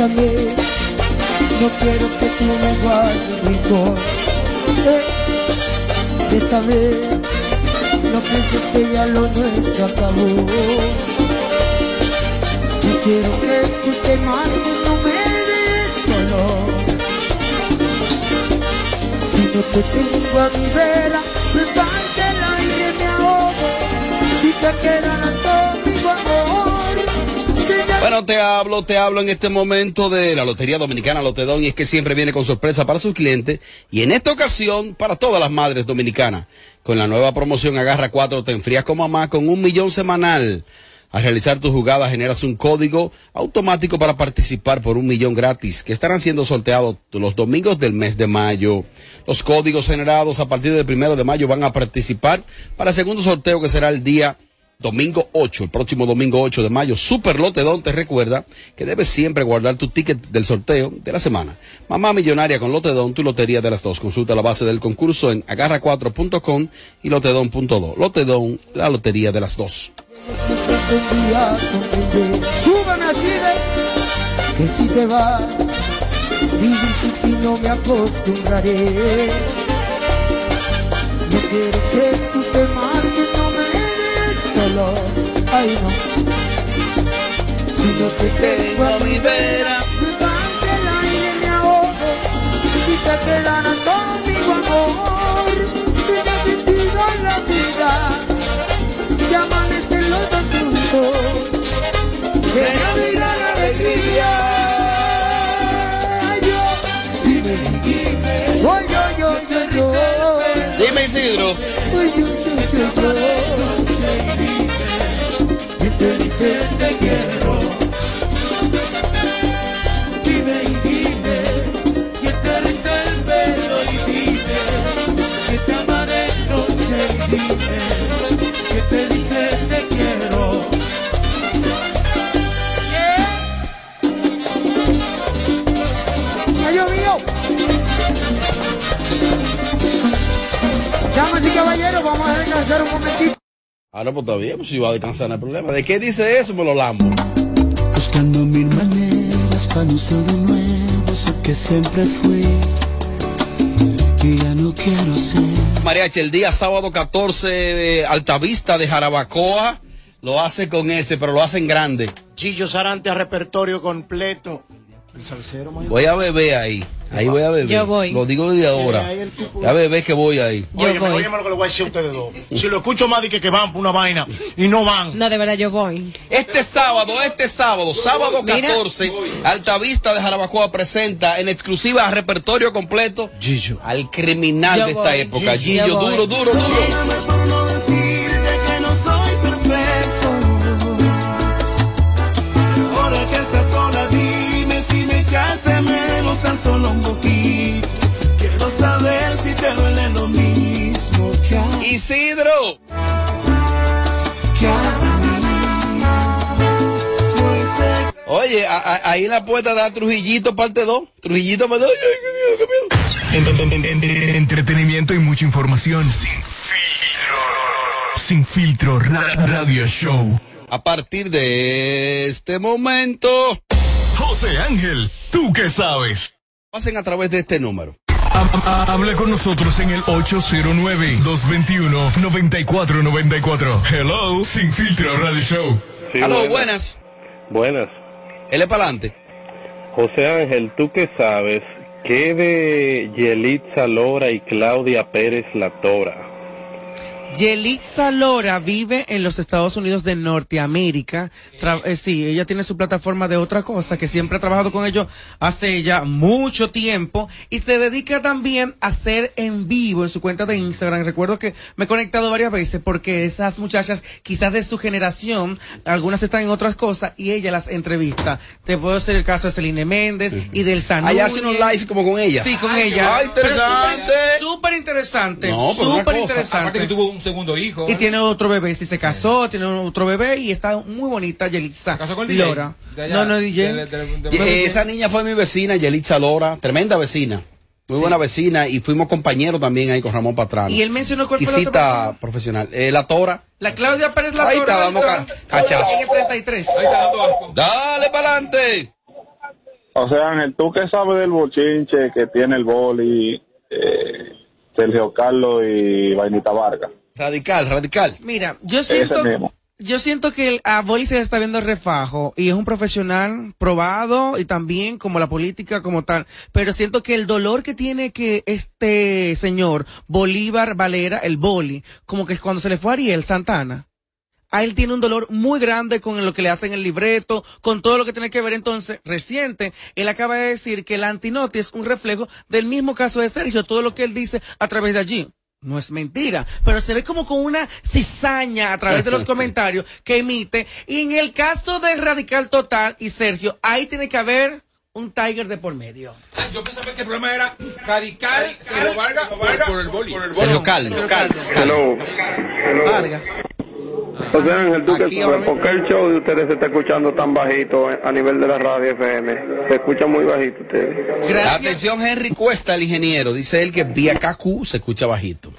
No quiero que tú me guardes rencor. Eh, Bésame, no pienses que ya lo nuestro acabó. No quiero que tú te marches, no me solo. Si no te tengo a mi vera, me falta el aire, me ahogo. Si te amor. Bueno, te hablo, te hablo en este momento de la Lotería Dominicana Lotedón y es que siempre viene con sorpresa para sus clientes y en esta ocasión para todas las madres dominicanas. Con la nueva promoción Agarra 4 te enfrías como mamá con un millón semanal. Al realizar tu jugada generas un código automático para participar por un millón gratis que estarán siendo sorteados los domingos del mes de mayo. Los códigos generados a partir del primero de mayo van a participar para el segundo sorteo que será el día domingo 8, el próximo domingo 8 de mayo, Super Lotedón te recuerda que debes siempre guardar tu ticket del sorteo de la semana. Mamá Millonaria con Lotedón, tu lotería de las dos. Consulta la base del concurso en agarra4.com y lotedón.do. Lotedón, la lotería de las dos. Que si te vas, ay no. Si no te tengo a mi vera, el aire me ahogo, y te quedarás conmigo amor. Tiene sentido en la vida, y amanecen los dos juntos. Que Navidad la alegría. Yo, dime, dime, voy yo, yo, yo, yo. Dime Isidro. Yo, yo, yo, yo. Te dice te quiero. Dime y dime, que te el pelo y dime, que te amaré noche y dime, que te dice te quiero. ¡Ay, Dios mío! Damas y caballeros, vamos a descansar un momentito. Ahora pues todavía, pues si va a descansar no hay problema. ¿De qué dice eso? Me lo lambo. Buscando mil maneras para no ser de nuevo eso que siempre fui y ya no quiero ser. Mariachi, el día sábado 14, eh, Altavista de Jarabacoa, lo hace con ese, pero lo hace en grande. Chillo Sarante a repertorio completo. Voy a beber ahí. Ahí voy a beber. Yo voy. Lo digo desde ahora. el tipo- Ya bebé que voy ahí. Oye, oye lo que le voy a decir a ustedes dos. Si lo escucho más de que, que van por una vaina y no van. No, de verdad, yo voy. Este sábado, este sábado, sábado Mira. 14, Altavista de Jarabacoa presenta en exclusiva repertorio completo Gillo. al criminal Yo de esta voy. época. Gillo. Gillo, Yo voy. duro, duro, duro. Solo un poquito. Quiero saber si te duele lo mismo que a. Isidro. Que a mí. Oye, a- a- ahí en la puerta da Trujillito parte 2. Trujillito parte 2. Ay, qué miedo, qué miedo. En- en- en- en- entretenimiento y mucha información. Sin filtro. Sin filtro. Ra- Radio Show. A partir de este momento. José Ángel, ¿tú qué sabes? Pasen a través de este número. Ha- ha- Habla con nosotros en el 809-221-9494. Hello, Sin Filtro Radio Show. Aló, buenas. Buenas. Él es para adelante. José Ángel, ¿tú qué sabes? ¿Qué de Yelitza Lora y Claudia Pérez La Tora? Yelitza Lora vive en los Estados Unidos de Norteamérica. Tra- eh, sí, ella tiene su plataforma de otra cosa, que siempre ha trabajado con ellos hace ya mucho tiempo y se dedica también a hacer en vivo en su cuenta de Instagram. Recuerdo que me he conectado varias veces porque esas muchachas, quizás de su generación, algunas están en otras cosas y ella las entrevista. Te puedo hacer el caso de Celine Méndez y del Sanú. Allá hace unos live como con ellas. Sí, con ella. ay, interesante. Súper interesante. No, Súper interesante. Aparte que tuvo un segundo hijo. Y tiene otro bebé, si se casó, tiene otro bebé y está muy bonita Yelitza. casó con DJ? Lora. Allá, No, no DJ. de- de- de- Y, esa niña fue mi vecina, Yelitza Lora, tremenda vecina. Muy buena vecina y fuimos compañeros también ahí con Ramón Patrano. Y él mencionó cuál fue profesional. Eh, la Tora. La Claudia Pérez la Ahí Tora, está, damos ca- cachazo. Tiene 33. Ahí está dando asco. Dale para adelante. O sea, Ángel, ¿tú qué sabes del bochinche que tiene el boli, eh, Sergio Carlos y Vainita Vargas? Radical, radical. Mira, yo siento, yo siento que el, a Boli se le está viendo el refajo y es un profesional probado y también como la política como tal. Pero siento que el dolor que tiene que este señor Bolívar Valera, el Boli, como que cuando se le fue a Ariel Santana. A él tiene un dolor muy grande con lo que le hacen el libreto, con todo lo que tiene que ver entonces reciente. Él acaba de decir que la antinoti es un reflejo del mismo caso de Sergio, todo lo que él dice a través de allí. No es mentira, pero se ve como con una cizaña a través de los comentarios que emite. Y en el caso del Radical Total y Sergio, ahí tiene que haber un Tiger de por medio. Ah, Yo pensaba que el problema era radical, Sergio Vargas, por, por el boli. Sergio Carlos. Hello. Vargas. José Ángel, ¿tú qué sabes? ¿Por qué el show de ustedes se está escuchando tan bajito a nivel de la radio FM? Se escucha muy bajito ustedes. Atención, Henry Cuesta, el ingeniero. Dice él que vía KQ se escucha bajito.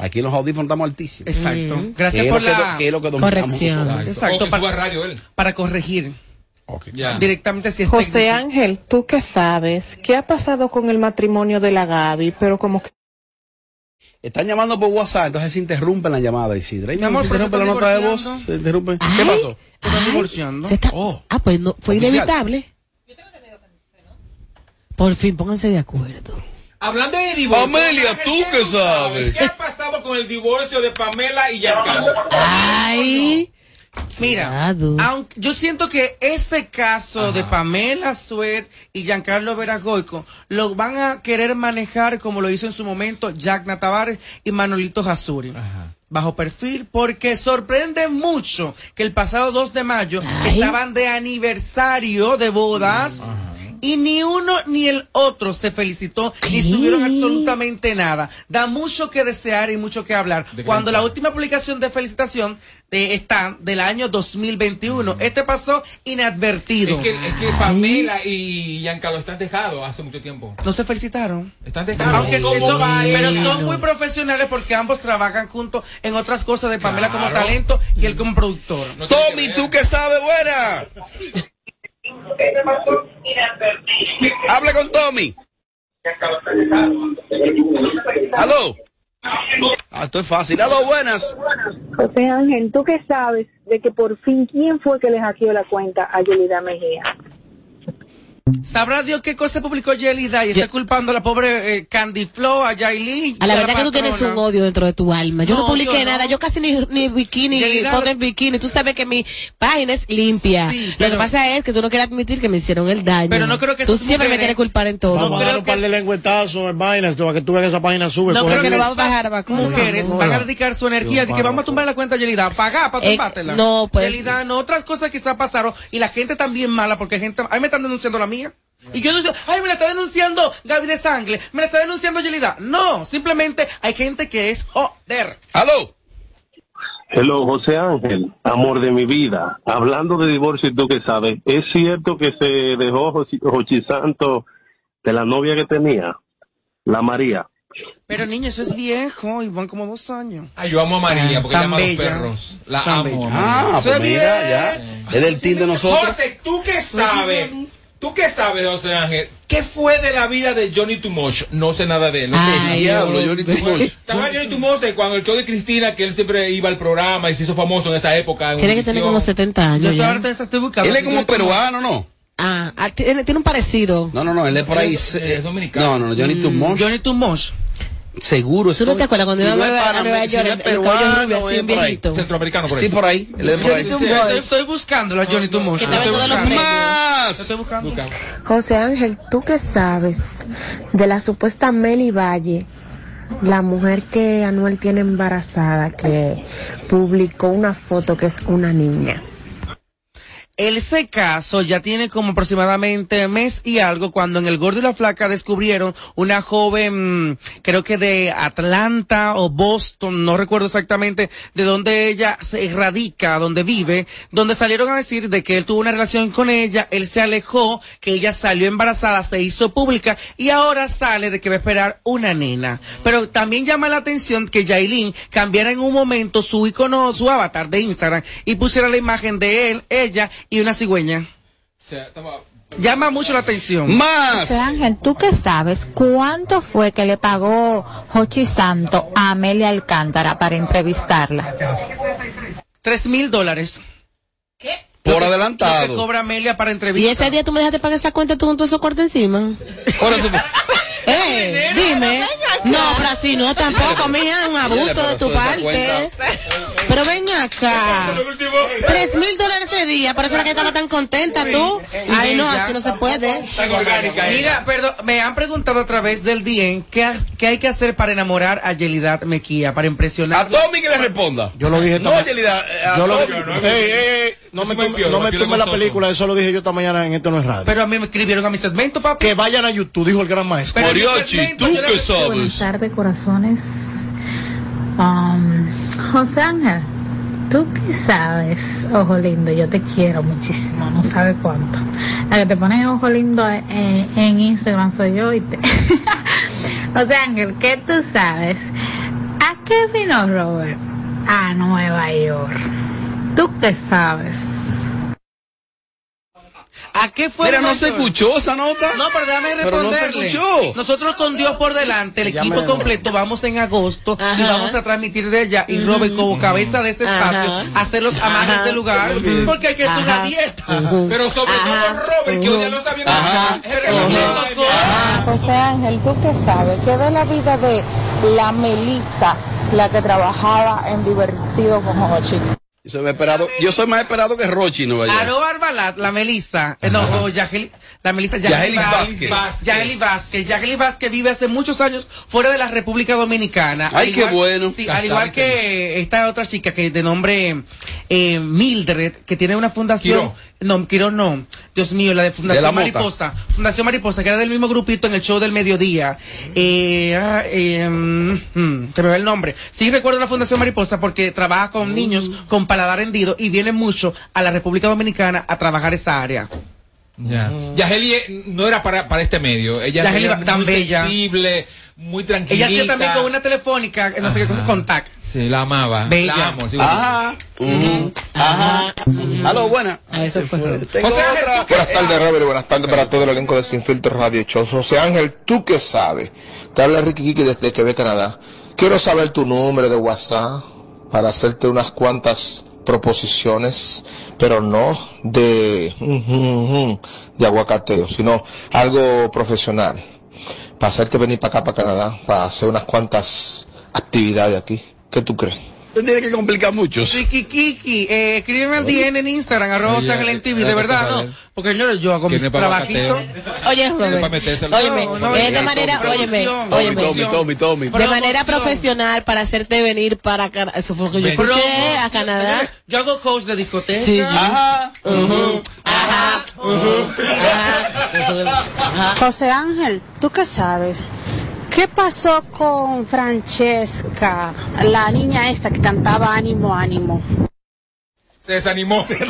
Aquí en los audífonos estamos altísimos. Exacto. Mm. Gracias ¿Qué es por que la que corrección. Exacto. O para, suba radio él. para corregir. Directamente si es José técnico. Ángel, ¿tú qué sabes? ¿Qué ha pasado con el matrimonio de la Gaby? Pero como que... Están llamando por WhatsApp, entonces se interrumpe la llamada, Isidra. Mi amor, se interrumpe se la nota de voz. Se interrumpe. ¿Qué Ay, pasó? Están divorciando. Se está- ah, pues no, fue Oficial. inevitable. Por fin, pónganse de acuerdo. Hablando de divorcio. Amelia, ¿tú qué sabes? ¿Qué ha pasado con el divorcio de Pamela y Giancarlo? Ay. Mira, aunque yo siento que ese caso de Pamela Suet y Giancarlo Veragoico lo van a querer manejar como lo hizo en su momento Jack Natavares y Manolito Jasuri. Bajo perfil, porque sorprende mucho que el pasado 2 de mayo estaban de aniversario de bodas. Y ni uno ni el otro se felicitó ni estuvieron absolutamente nada. Da mucho que desear y mucho que hablar. De Cuando la última publicación de felicitación eh, está del año 2021. Este pasó inadvertido. Es que, es que Pamela y Giancarlo están dejados hace mucho tiempo. No se felicitaron. Están dejados. Aunque ¿Cómo son- pero son muy profesionales porque ambos trabajan juntos en otras cosas de Pamela como talento y él como productor. Tommy, ¿tú qué sabes, buena? Hable con Tommy. ¿Aló? Ah, esto es fácil. ¿Aló, buenas? José Ángel, ¿tú qué sabes de que por fin quién fue que le hackeó la cuenta a Yelida Mejía? Sabrá Dios qué cosa publicó Yelida y está culpando a la pobre eh, Candy Flow, a Yailin. A la verdad que tú tienes un odio dentro de tu alma. Yo no, No, publiqué yo no. nada, yo casi ni, ni bikini, Yelida- foto en bikini. Tú sabes que mi página es limpia. Sí, Lo pero- que pasa es que tú no quieres admitir que me hicieron el daño. Pero no creo que Tú siempre me mujeres- quieres culpar en todo. Vamos a dar un par de lengüetazos en vainas para que tú veas que esa página sube. No creo que bien. no vamos a bajar mujeres van a dedicar su energía de que vamos a tumbar la cuenta de Yelida, pagar para Eh, tumbártela. no, pues- Yelida, no, otras cosas quizás pasaron y la gente también mala porque gente, ahí me están denunciando la mía. Y yo denuncio, ay, me la está denunciando Gaby de Sangle, me la está denunciando Yelida. No, simplemente hay gente que es joder. ¿Aló? Hello, José Ángel, amor de mi vida. Hablando de divorcio, ¿y tú qué sabes? ¿Es cierto que se dejó Jochi, Santo de la novia que tenía? La María. Pero niño, eso es viejo y van como dos años. Ay, yo amo a María porque Tan llama a los bella. perros. La Tan amo. bella. Ah, Se pues mira, ve. ya. Es del team de nosotros. José, ¿tú qué sabes? ¿Tú qué sabes, José Ángel? ¿Qué fue de la vida de Johnny Tumosh? No sé nada de él. No sé. Ay, diablo, Johnny Tumosh. Estaba Johnny Tumosh cuando el show de Cristina, que él siempre iba al programa y se hizo famoso en esa época. en Tiene que tener como 70 años. ya. Él es como peruano, ¿no? Ah, ah, tiene, un parecido. No, no, no, él es por ahí. Es- eh, es dominicano. No, no, no, Johnny Mm, Tumosh. Johnny Tumosh. Seguro ¿Tú no estoy- te acuerdas cuando si iba no a Nueva- York, el peruano, rubio, así, un por ahí. viejito? Centroamericano por ahí. Sí, por ahí. Estoy, estoy buscándolo a Johnny Tumosh. Que estaba en Estoy todos los buscando. premios. Lo estoy buscando. José Ángel, ¿tú qué sabes de la supuesta Meli Valle, la mujer que Anuel tiene embarazada, que publicó una foto que es una niña? Ese caso ya tiene como aproximadamente mes y algo cuando en El Gordo y la Flaca descubrieron una joven, mm, creo que de Atlanta o Boston, no recuerdo exactamente de dónde ella se radica, donde vive, donde salieron a decir de que él tuvo una relación con ella, él se alejó, que ella salió embarazada, se hizo pública y ahora sale de que va a esperar una nena. Pero también llama la atención que Yailin cambiara en un momento su icono, su avatar de Instagram y pusiera la imagen de él, ella y una cigüeña. Llama mucho la atención. Más. José Ángel, ¿tú qué sabes? ¿Cuánto fue que le pagó Jochi Santo a Amelia Alcántara para entrevistarla? Tres mil dólares. Por Lo que adelantado. cobra Amelia para Y entrevistar. ese día tú me dejaste pagar esa cuenta tú con todo eso corto encima. Eh, dime. No, pero así no tampoco, mija, un abuso de tu parte. Pero ven acá. Tres mil dólares ese día, por eso era que estaba tan contenta tú. Ay, no, así no se puede. Mira, perdón, me han preguntado a través del DM qué, qué hay que hacer para enamorar a Yelidad Mequía, para impresionar. A Tommy que le responda. Yo lo dije No, esta ma- Yelida, eh, a Yo lo Tommy. dije. Ey, ey, ey, no me tumbe, no me tumbe la película, eso lo dije yo esta mañana en Esto No es Radio. Pero a mí me escribieron a mi segmento, papi. Que vayan a YouTube, dijo el gran maestro. Pero segmento ¿tú qué Buenas tardes, corazones. Um, José Ángel, Tú qué sabes, ojo lindo, yo te quiero muchísimo, no sabes cuánto. La que te pone ojo lindo en, en Instagram soy yo y te... sea, Ángel, ¿qué tú sabes? ¿A qué vino Robert? A Nueva York. ¿Tú qué sabes? ¿A qué fue? Mira, no se escuchó esa nota. No, pero déjame Pero no se responderle. escuchó. Nosotros con Dios por delante, el Ya equipo completo, vamos en agosto y vamos a transmitir de allá. Y Robert, como cabeza de este espacio, Ajá. hacer los amajes del lugar, porque hay que hacer una Ajá. dieta. Pero sobre todo Robert, que día no sabía nada. José Ángel, ¿tú qué sabes? ¿Qué de la vida de la Melita, la que trabajaba en Divertido con Hochi? Yo soy más esperado, yo soy más esperado que Rochi en Nueva York. Aro Barbalat, la Melissa, eh, no, o Yageli- la Melissa Yageli Vázquez. Yageli Vázquez. Yageli Vázquez vive hace muchos años fuera de la República Dominicana. Ay, Al qué igual- bueno. Sí, al igual que esta otra chica que de nombre eh, Mildred, que tiene una fundación. No, Quiró no. Dios mío, la de Fundación De la Mota. Mariposa. Fundación Mariposa, que era del mismo grupito en el show del mediodía. Eh, ah, eh, mm, mm, se me va el nombre. Sí recuerdo la Fundación Mariposa porque trabaja con niños con paladar hendido y viene mucho a la República Dominicana a trabajar esa área. Ya. Yageli eh, no era para, para este medio. Ella Yageli era tan muy bella. sensible, muy tranquila. Ella hacía también con una telefónica, no sé qué cosa, contact. Sí, la amaba. Bella. La amo. sí, Ajá. Ajá. Aló, buena. Eso fue. Tengo otra. Buenas tardes, Robert. Buenas tardes para todo el elenco de Sin Filtro Radio Show. José Ángel, ¿tú qué sabes? Te habla Ricky Kiki desde Quebec, Canadá. Quiero saber tu número de WhatsApp para hacerte unas cuantas proposiciones, pero no de, de aguacateo, sino algo profesional. Para hacerte venir para acá, para Canadá, para hacer unas cuantas actividades aquí. ¿Qué tú crees? Usted tiene que complicar mucho. Ricky Kiki, eh, escríbeme al DM en Instagram, arroba en TV, de verdad, ¿no? Porque yo, yo hago mis trabajitos. Oye, Robert. Óyeme, de manera, óyeme, óyeme. Tommy, Tommy, Tommy. De manera profesional para hacerte venir para Canadá. Eso fue lo que yo escuché Promoción. a Canadá. Yo hago coach de discoteca. Sí, Ajá. Ajá. Ajá. José Ángel, ¿tú qué sabes? ¿Qué pasó con Francesca, la niña esta que cantaba Ánimo, Ánimo? Se desanimó. Esto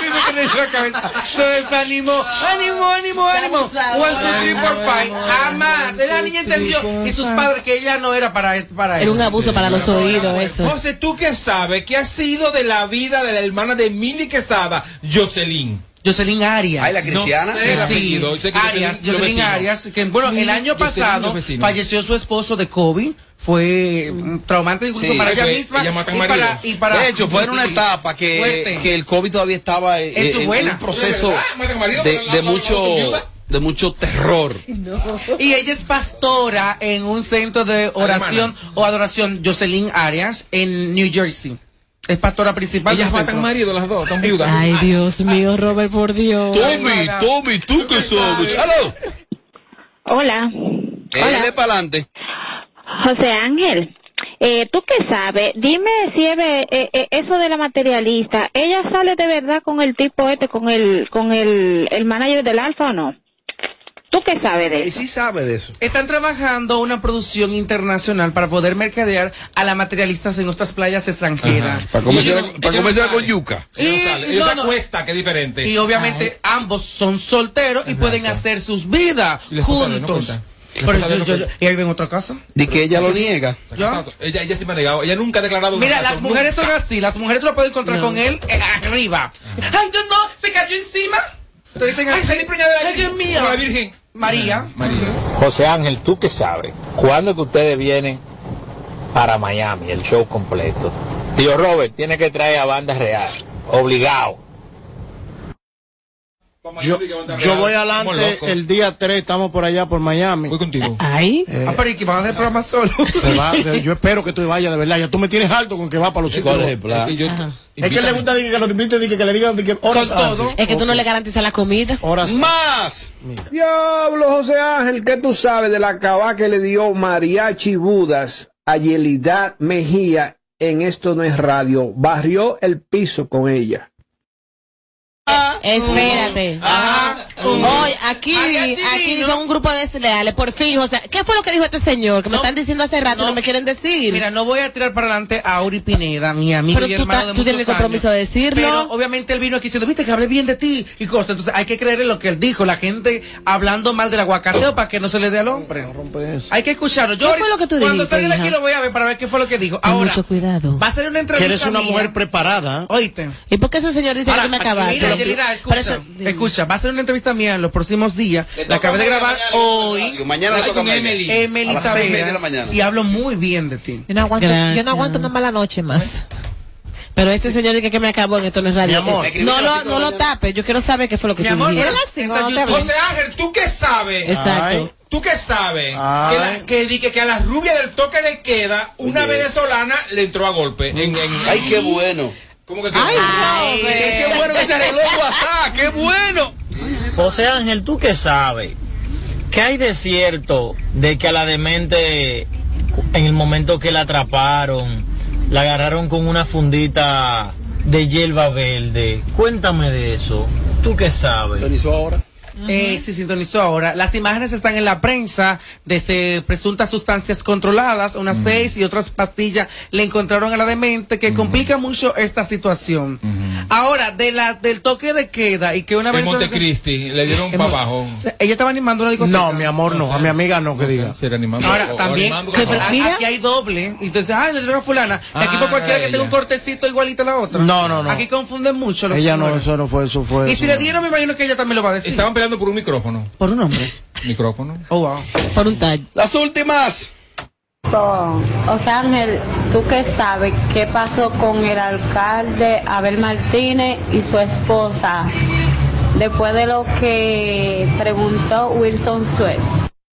mismo que le dio la cabeza. Se desanimó. Ánimo, ánimo, ánimo. One, two, three, four, five. Jamás. La niña entendió. Y sus padres que ella no era para, para él. Era un abuso para los oídos, eso. José, ¿tú qué sabes? ¿Qué ha sido de la vida de la hermana de Mili Quesada, Jocelyn? Jocelyn Arias. Ay, la cristiana. No sé el Sí, apellido, Arias, Jocelyn. Arias, que bueno, el año pasado falleció su esposo de COVID, fue traumante incluso Sí, para ella misma ella y para, y para de hecho, fue en una etapa que, Fuerte. que el COVID todavía estaba eh, En su en buena. un proceso marido, de, mucho de mucho terror. Y ella es pastora en un centro de oración o adoración, Jocelyn Arias, en New Jersey. Es pastora principal. Ellas matan marido, las dos, están viudas. Ay, Dios mío, Robert, por Dios. Tommy, Tommy, tú que sabes. Aló. Hola, Él para adelante. José Ángel. Eh, ¿Tú qué sabes? Dime si es eh, eh, eso de la materialista, ¿ella sale de verdad con el tipo este, con el con el, el manager del Alfa o no? ¿Tú qué sabes de Y eso? sí sabe de eso. Están trabajando una producción internacional para poder mercadear a las materialistas en nuestras playas extranjeras. Para ellos no- para ellos no con yuca. Y- no, no. cuesta, que es diferente. Y obviamente ambos son solteros y pueden hacer sus vidas juntos. Pero yo- yo-. ¿Y ahí ven otra casa? De que ella lo niega. ¿Ya? Ella, ella siempre ha negado. Ella nunca ha declarado Mira, las mujeres nunca. son así. Las mujeres tú las puedes encontrar con él eh, arriba. Ay, Dios no, se cayó encima. Te dicen Ay, así. salí preñada de la Ay, Dios Virgen. mío. Como la Virgen. María. María. José Ángel, ¿tú qué sabes? ¿Cuándo es que ustedes vienen para Miami, el show completo? Tío Robert tiene que traer a Banda Real, obligado. Yo, yo voy adelante el día 3, estamos por allá por Miami. Voy contigo. Ay. Ah, pero ¿y que van a hacer programa solo? Te va- te- yo espero que tú vayas de verdad. Ya tú me tienes alto con que va para los sitios. ¿Cuál es que que le gusta decir que lo invite, que le digan que horas Con todo. antes. Es que tú no le garantizas la comida. Horas ¡Más! Diablo, José Ángel, ¿qué tú sabes de la cabá que le dio Mariachi Budas a Yelidad Mejía en Esto No es Radio? Barrió el piso con ella. Espérate. Oye, aquí, aquí son un grupo de desleales. Por fin, o sea, ¿qué fue lo que dijo este señor? Que me están diciendo hace rato y no me quieren decir. Mira, no voy a tirar para adelante a Uri Pineda, mi amigo Pero y tú hermano ta- de tú tienes el compromiso de decirlo. Pero obviamente él vino aquí diciendo, viste que hablé bien de ti y cosas. Entonces hay que creerle lo que él dijo. La gente hablando mal del aguacateo para que no se le dé al hombre. Hay que escucharlo. Yo ¿Qué fue lo que tú Cuando dijiste, salga de aquí lo voy a ver para ver qué fue lo que dijo. Ten Ahora, mucho cuidado. va a ser una entrevista Que eres una mía. mujer preparada. Oíste. ¿Y por qué ese señor dice Ahora, que me acabaste? Yelida, escucha, Pero eso- escucha, va a ser una entrevista mía en los próximos días. La acabé de grabar hoy. Mañana le toca. Emily A las seis y media de la Taveras, mañana. Y hablo muy bien de ti. Yo no aguanto, Gracias. yo no aguanto una mala noche más. Pero este señor dice que me acabó en esto no es radio. Mi amor. no lo, no lo tapes, yo quiero saber qué fue lo que Mi tú amor, dijiste. José Ángel, ¿tú qué sabes? Exacto. Ay. ¿Tú qué sabes? Ay. Que, la- que, que, que a la rubia del toque de queda, una Yes. venezolana le entró a golpe. En, en- Ay, qué bueno. ¿Cómo que qué Ay. Qué bueno que se arregló el WhatsApp, qué bueno. José Ángel, ¿tú qué sabes? ¿Qué hay de cierto de que a la demente, en el momento que la atraparon, la agarraron con una fundita de hierba verde? Cuéntame de eso. ¿Tú qué sabes? ¿Sintonizó ahora? Eh, se sintonizó ahora. Las imágenes están en la prensa de se- presuntas sustancias controladas, unas seis y otras pastillas le encontraron a la demente que complica mucho esta situación. Ahora, de la, del toque de queda y que una En vez... Montecristi, le dieron En para abajo. Ella estaba animando una discoteca. No, mi amor, no. A mi amiga no, que diga. Ahora, también, que- pero aquí hay doble. Y entonces, ah, le dieron a fulana. Y aquí por Ah, cualquiera que tenga un cortecito igualito a la otra. No, no, no. Aquí confunden mucho los Ella no, eso no fue, eso fue. Y eso si le dieron, me imagino que ella también lo va a decir. Estaban peleando por un micrófono. Por un hombre. Micrófono. Oh, wow. Por un tag. Las últimas. O sea, Ángel, ¿tú qué sabes qué pasó con el alcalde Abel Martínez y su esposa después de lo que preguntó Wilson Sweat?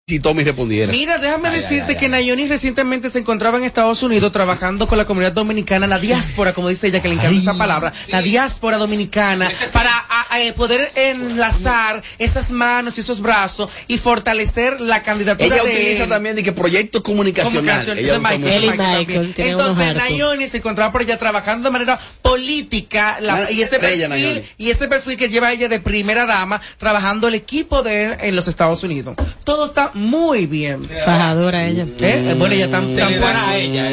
Si Tommy respondiera. Mira, déjame decirte que Nayoni recientemente se encontraba en Estados Unidos trabajando con la comunidad dominicana, la diáspora, como dice ella, que le encanta esa palabra, la diáspora dominicana, para a- a, eh, poder enlazar esas manos y esos brazos y fortalecer la candidatura Ella de utiliza él. también de que proyecto comunicacional. Comunicación, Ella ese usa Michael, mucho. ese Michael también. Entonces Nayoni se encontraba por allá trabajando de manera política la- y ese perfil y ese perfil que lleva ella de primera dama trabajando el equipo de él en los Estados Unidos. Todo está muy bien. Fajadora ella. ¿Eh? Eh, Bueno, ella tan, tan buena ella.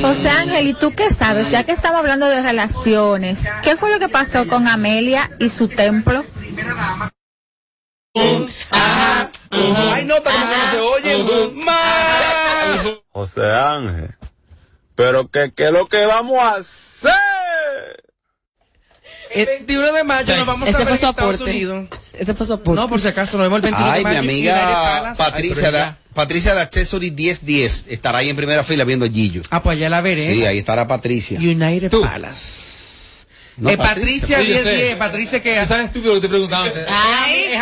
José Ángel, ¿y tú qué sabes? Ya que estaba hablando de relaciones, ¿qué fue lo que pasó con Amelia y su templo? Hay notas como que no se oyen. Más. José Ángel. Pero que qué es lo que vamos a hacer. El 21 de mayo nos vamos Ese a ver en Estados. Unidos. Ese fue su aporte. No, por si acaso, nos vemos el 21 Ay, de mi mayo. y United amiga. Patricia, Ay, da, Patricia de Accessory 1010 estará ahí en primera fila viendo a Gillo. Ah, pues ya la veré. Sí, ahí estará Patricia. United Palace. No, eh, Patricia, Sí, yo 10 sé. 10, Patricia que ¿Sabes estúpido lo que te preguntaba antes? Ay,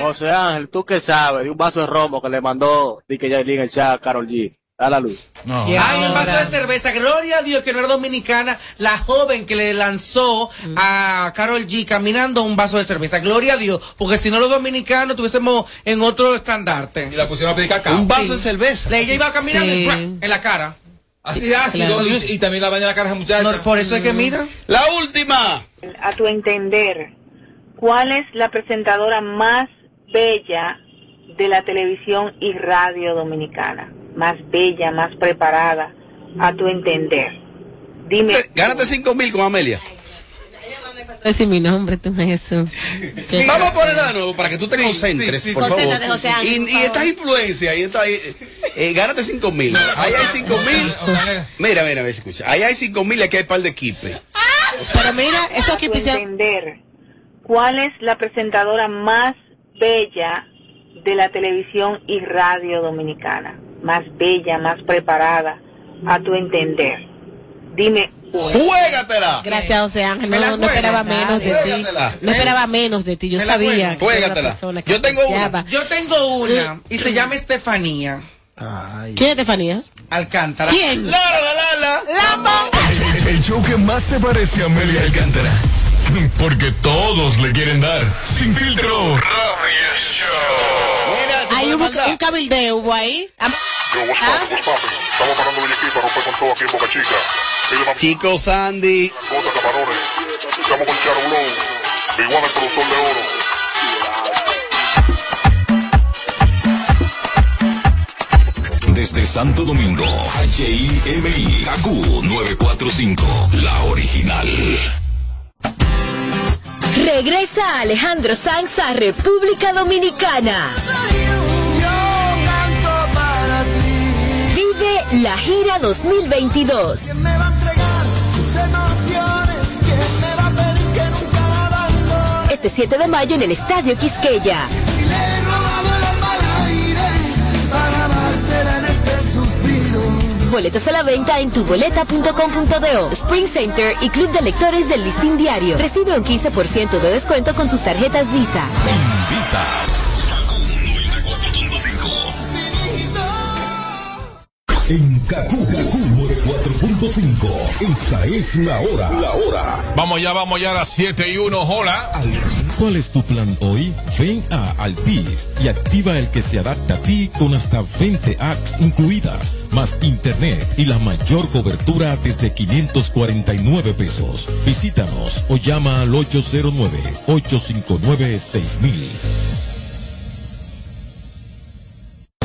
José Ángel, ¿tú qué sabes de un vaso de romo que le mandó Dick Yailin el chat a Carol G? A la luz. Hay un vaso de cerveza. Gloria a Dios que no era dominicana la joven que le lanzó a Carol G caminando un vaso de cerveza. Gloria a Dios. Porque si no los dominicanos tuviésemos en otro estandarte. Y la pusieron a pedir cacao. Un vaso de cerveza. La ella iba caminando Sí. en la cara. Así ácido. Claro. Y, y también la daña la cara a muchacha. No, por eso es que mira. La última. A tu entender, ¿cuál es la presentadora más bella de la televisión y radio dominicana? Más bella, más preparada, a tu entender. Dime. Gánate 5 mil con Amelia. Decir mi nombre, tú Jesús. ¿Qué? Vamos a ponerla de nuevo para que tú te concentres, por favor. Concéntrate, José Ángel, y, por y favor. estas influencias, y esta, eh, eh, gánate 5 mil. Ahí hay 5 mil. Mira, mira, escucha. Ahí hay 5 mil y aquí hay par de equipos. Pero mira, eso quisiera- entender, ¿cuál es la presentadora más bella de la televisión y radio dominicana? Más bella, más preparada, a tu entender. Dime. ¡Juégatela! Gracias, José Ángel. No, la no esperaba menos de ti. No esperaba menos de ti. Yo la sabía. Juégatela. Yo tengo una. Yo tengo una y se llama Estefanía ¿Quién es Estefanía? Alcántara. ¿Quién? La, la, la, la. El, el show que más se parece a Amelia Alcántara. Porque todos le quieren dar. Sin filtro. Hay un, un cabildeo hubo ahí. Am- Yo, what's poppin', what's poppin'? Estamos parando Bellaquita, rompe con todo aquí en Boca Chica. Pide una Chico Sandy. cosa, camarones. Estamos con Charo Blow. Igual el productor de oro. Desde Santo Domingo, HIMI, KQ 945, la original. Regresa Alejandro Sanz a República Dominicana. Vive la gira 2022. Este 7 de mayo en el Estadio Quisqueya. Boletos a la venta en tuboleta.com.do, Spring Center y Club de Lectores del Listín Diario. Recibe un 15% de descuento con sus tarjetas Visa. En Kaku, Kaku 4.5. Esta es la hora. La hora. Vamos ya, vamos ya a las 7 y 1, hola. ¿Cuál es tu plan hoy? Ven a Altis y activa el que se adapta a ti con hasta 20 apps incluidas, más internet y la mayor cobertura desde 549 pesos. Visítanos o llama al 809-859-6000.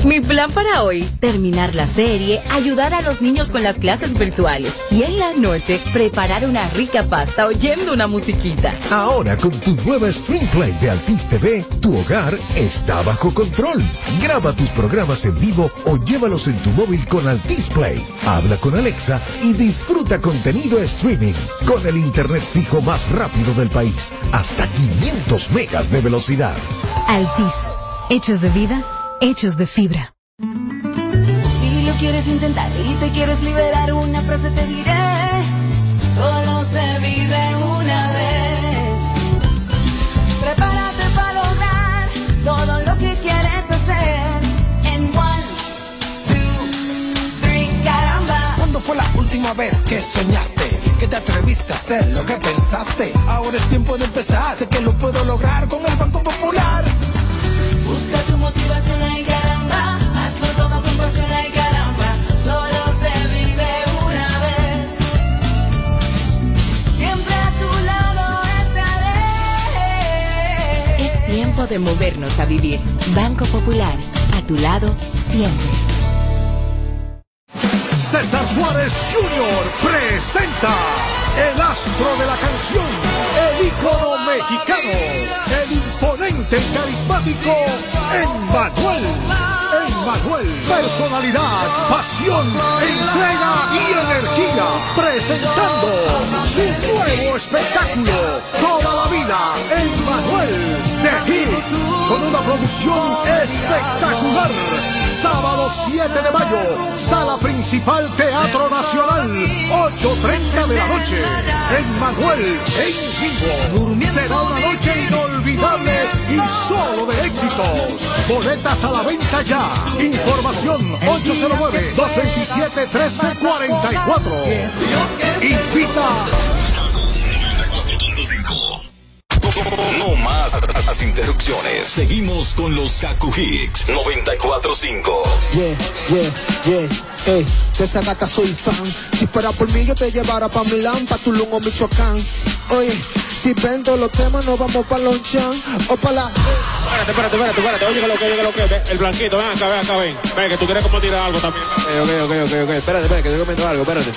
Mi plan para hoy, terminar la serie, ayudar a los niños con las clases virtuales y en la noche preparar una rica pasta oyendo una musiquita. Ahora con tu nueva Stream Play de Altis TV, tu hogar está bajo control. Graba tus programas en vivo o llévalos en tu móvil con Altis Play. Habla con Alexa y disfruta contenido streaming con el internet fijo más rápido del país, hasta 500 megas de velocidad. Altis, hechos de vida, hechos de fibra. Si lo quieres intentar y te quieres liberar, una frase te diré. Solo se vive una vez. Prepárate para lograr todo lo que quieres hacer. En one, two, three, caramba. ¿Cuándo fue la última vez que soñaste? Que te atreviste a hacer lo que pensaste. Ahora es tiempo de empezar. Sé que lo puedo lograr con el Banco Popular. Busca tu motivación ahí, caramba. Hazlo todo con pasión ahí, caramba. Solo se vive una vez. Siempre a tu lado estaré. Es tiempo de movernos a vivir. Banco Popular, a tu lado siempre. César Suárez Jr. presenta el astro de la canción, el ícono mexicano, el imponente y carismático Emmanuel. Emmanuel, personalidad, pasión, entrega y energía, presentando su nuevo espectáculo, Toda la vida, Emmanuel de Hits, con una producción espectacular. Sábado 7 de mayo, sala principal Teatro Nacional, 8.30 de la noche. En Manuel, en vivo. Será una noche inolvidable y solo de éxitos. Boletas a la venta ya. Información 809-227-1344. Invita. No más las interrupciones. Seguimos con los Kaku Hicks 945. Yeah, yeah, yeah, eh, de esa gata soy fan. Si fuera por mí yo te llevara pa' Milán, pa' Tulum o Michoacán. Oye, si vendo los temas nos vamos pa' Lonchan o pa' la... Espérate, espérate, espérate, espérate. Oye, que lo que, oye, que lo que. El blanquito, ven acá, ven acá, ven. Ven, que tú quieres como tirar algo también. Ok, ok, ok, ok. Espérate, espérate, que estoy comiendo algo, espérate.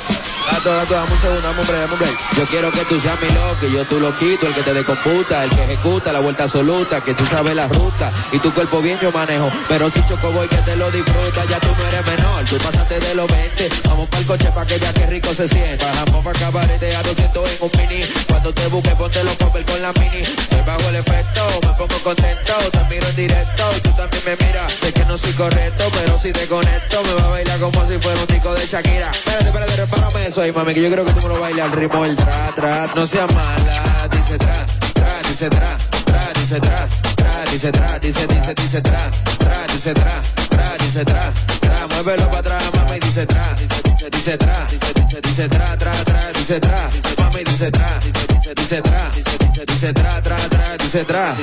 Gato, gato, dame un segundo, dame un break, dame un break. Yo quiero que tú seas mi loco, y yo tú lo quito, el que te decomputa, el que ejecuta la vuelta absoluta, que tú sabes la ruta, y tu cuerpo bien yo manejo. Pero si choco voy que te lo disfruta, ya tú no eres menor, tú pasaste de los 20. Vamos pa'l coche pa' que ya que rico se siente. Bajamos pa' cabarete a 200 en un mini. Cuando te busque, ponte los cover con la mini. Estoy bajo el efecto, me pongo contento, te miro en directo, tú también me miras. Sé que no soy correcto, pero si te conecto, me va a bailar como si fuera un tico de Shakira. Espérate, espérate, repárame eso ahí, mami, que yo creo que tú me lo bailas al ritmo del tra, tra. No seas mala, dice tra, tra, dice tra, tra, dice tra, tra, dice tra, dice, dice, dice tra, tra, dice tra, dice tra, tra. Muévelo para atrás, mami, dice tra, dice, tra, dice, tra, tra, tra, dice tra, mami, dice tra, dice, tra, dice tra, tra, tra, dice tra.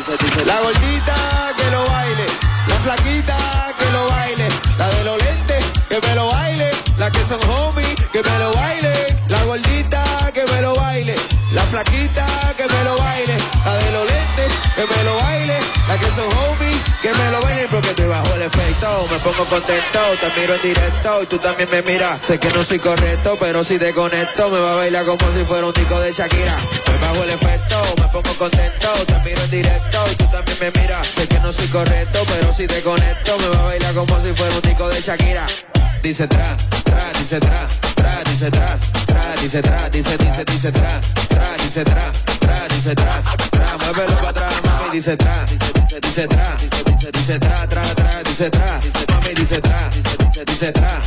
La gordita que lo baile, la flaquita que lo baile, la de los lentes que me lo baile, la que son homies que me lo baile, la gordita que me lo baile, la flaquita que me lo baile, la de los La que son homie, que me lo bailen porque estoy bajo el efecto. Me pongo contento, te miro en directo y tú también me miras. Sé que no soy correcto, pero si te conecto, me va a bailar como si fuera un disco de Shakira. Me bajo el efecto, me pongo contento, te miro en directo y tú también me miras. Sé que no soy correcto, pero si te conecto, me va a bailar como si fuera un disco de Shakira. Dice tra, tra, dice tra, tra, dice tra, tra, dice tra, dice, dice, dice tra, tra, dice tra, tra, dice tra, tra, muévelo para atrás, mami, dice tra, dice, tra, dice, tra, tra, tra, dice tra, mami, dice tra, dice, tra,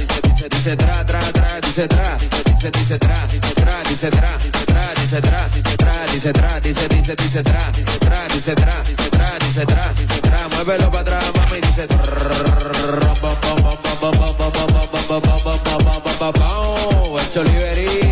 dice tra, tra, tra, dice tra, dice, dice tra, tra, dice tra, tra, dice tra, tra, dice tra, dice, dice, dice tra, tra, dice tra, tra, dice tra, tra, muévelo para atrás, mami, dice tra, Choliverí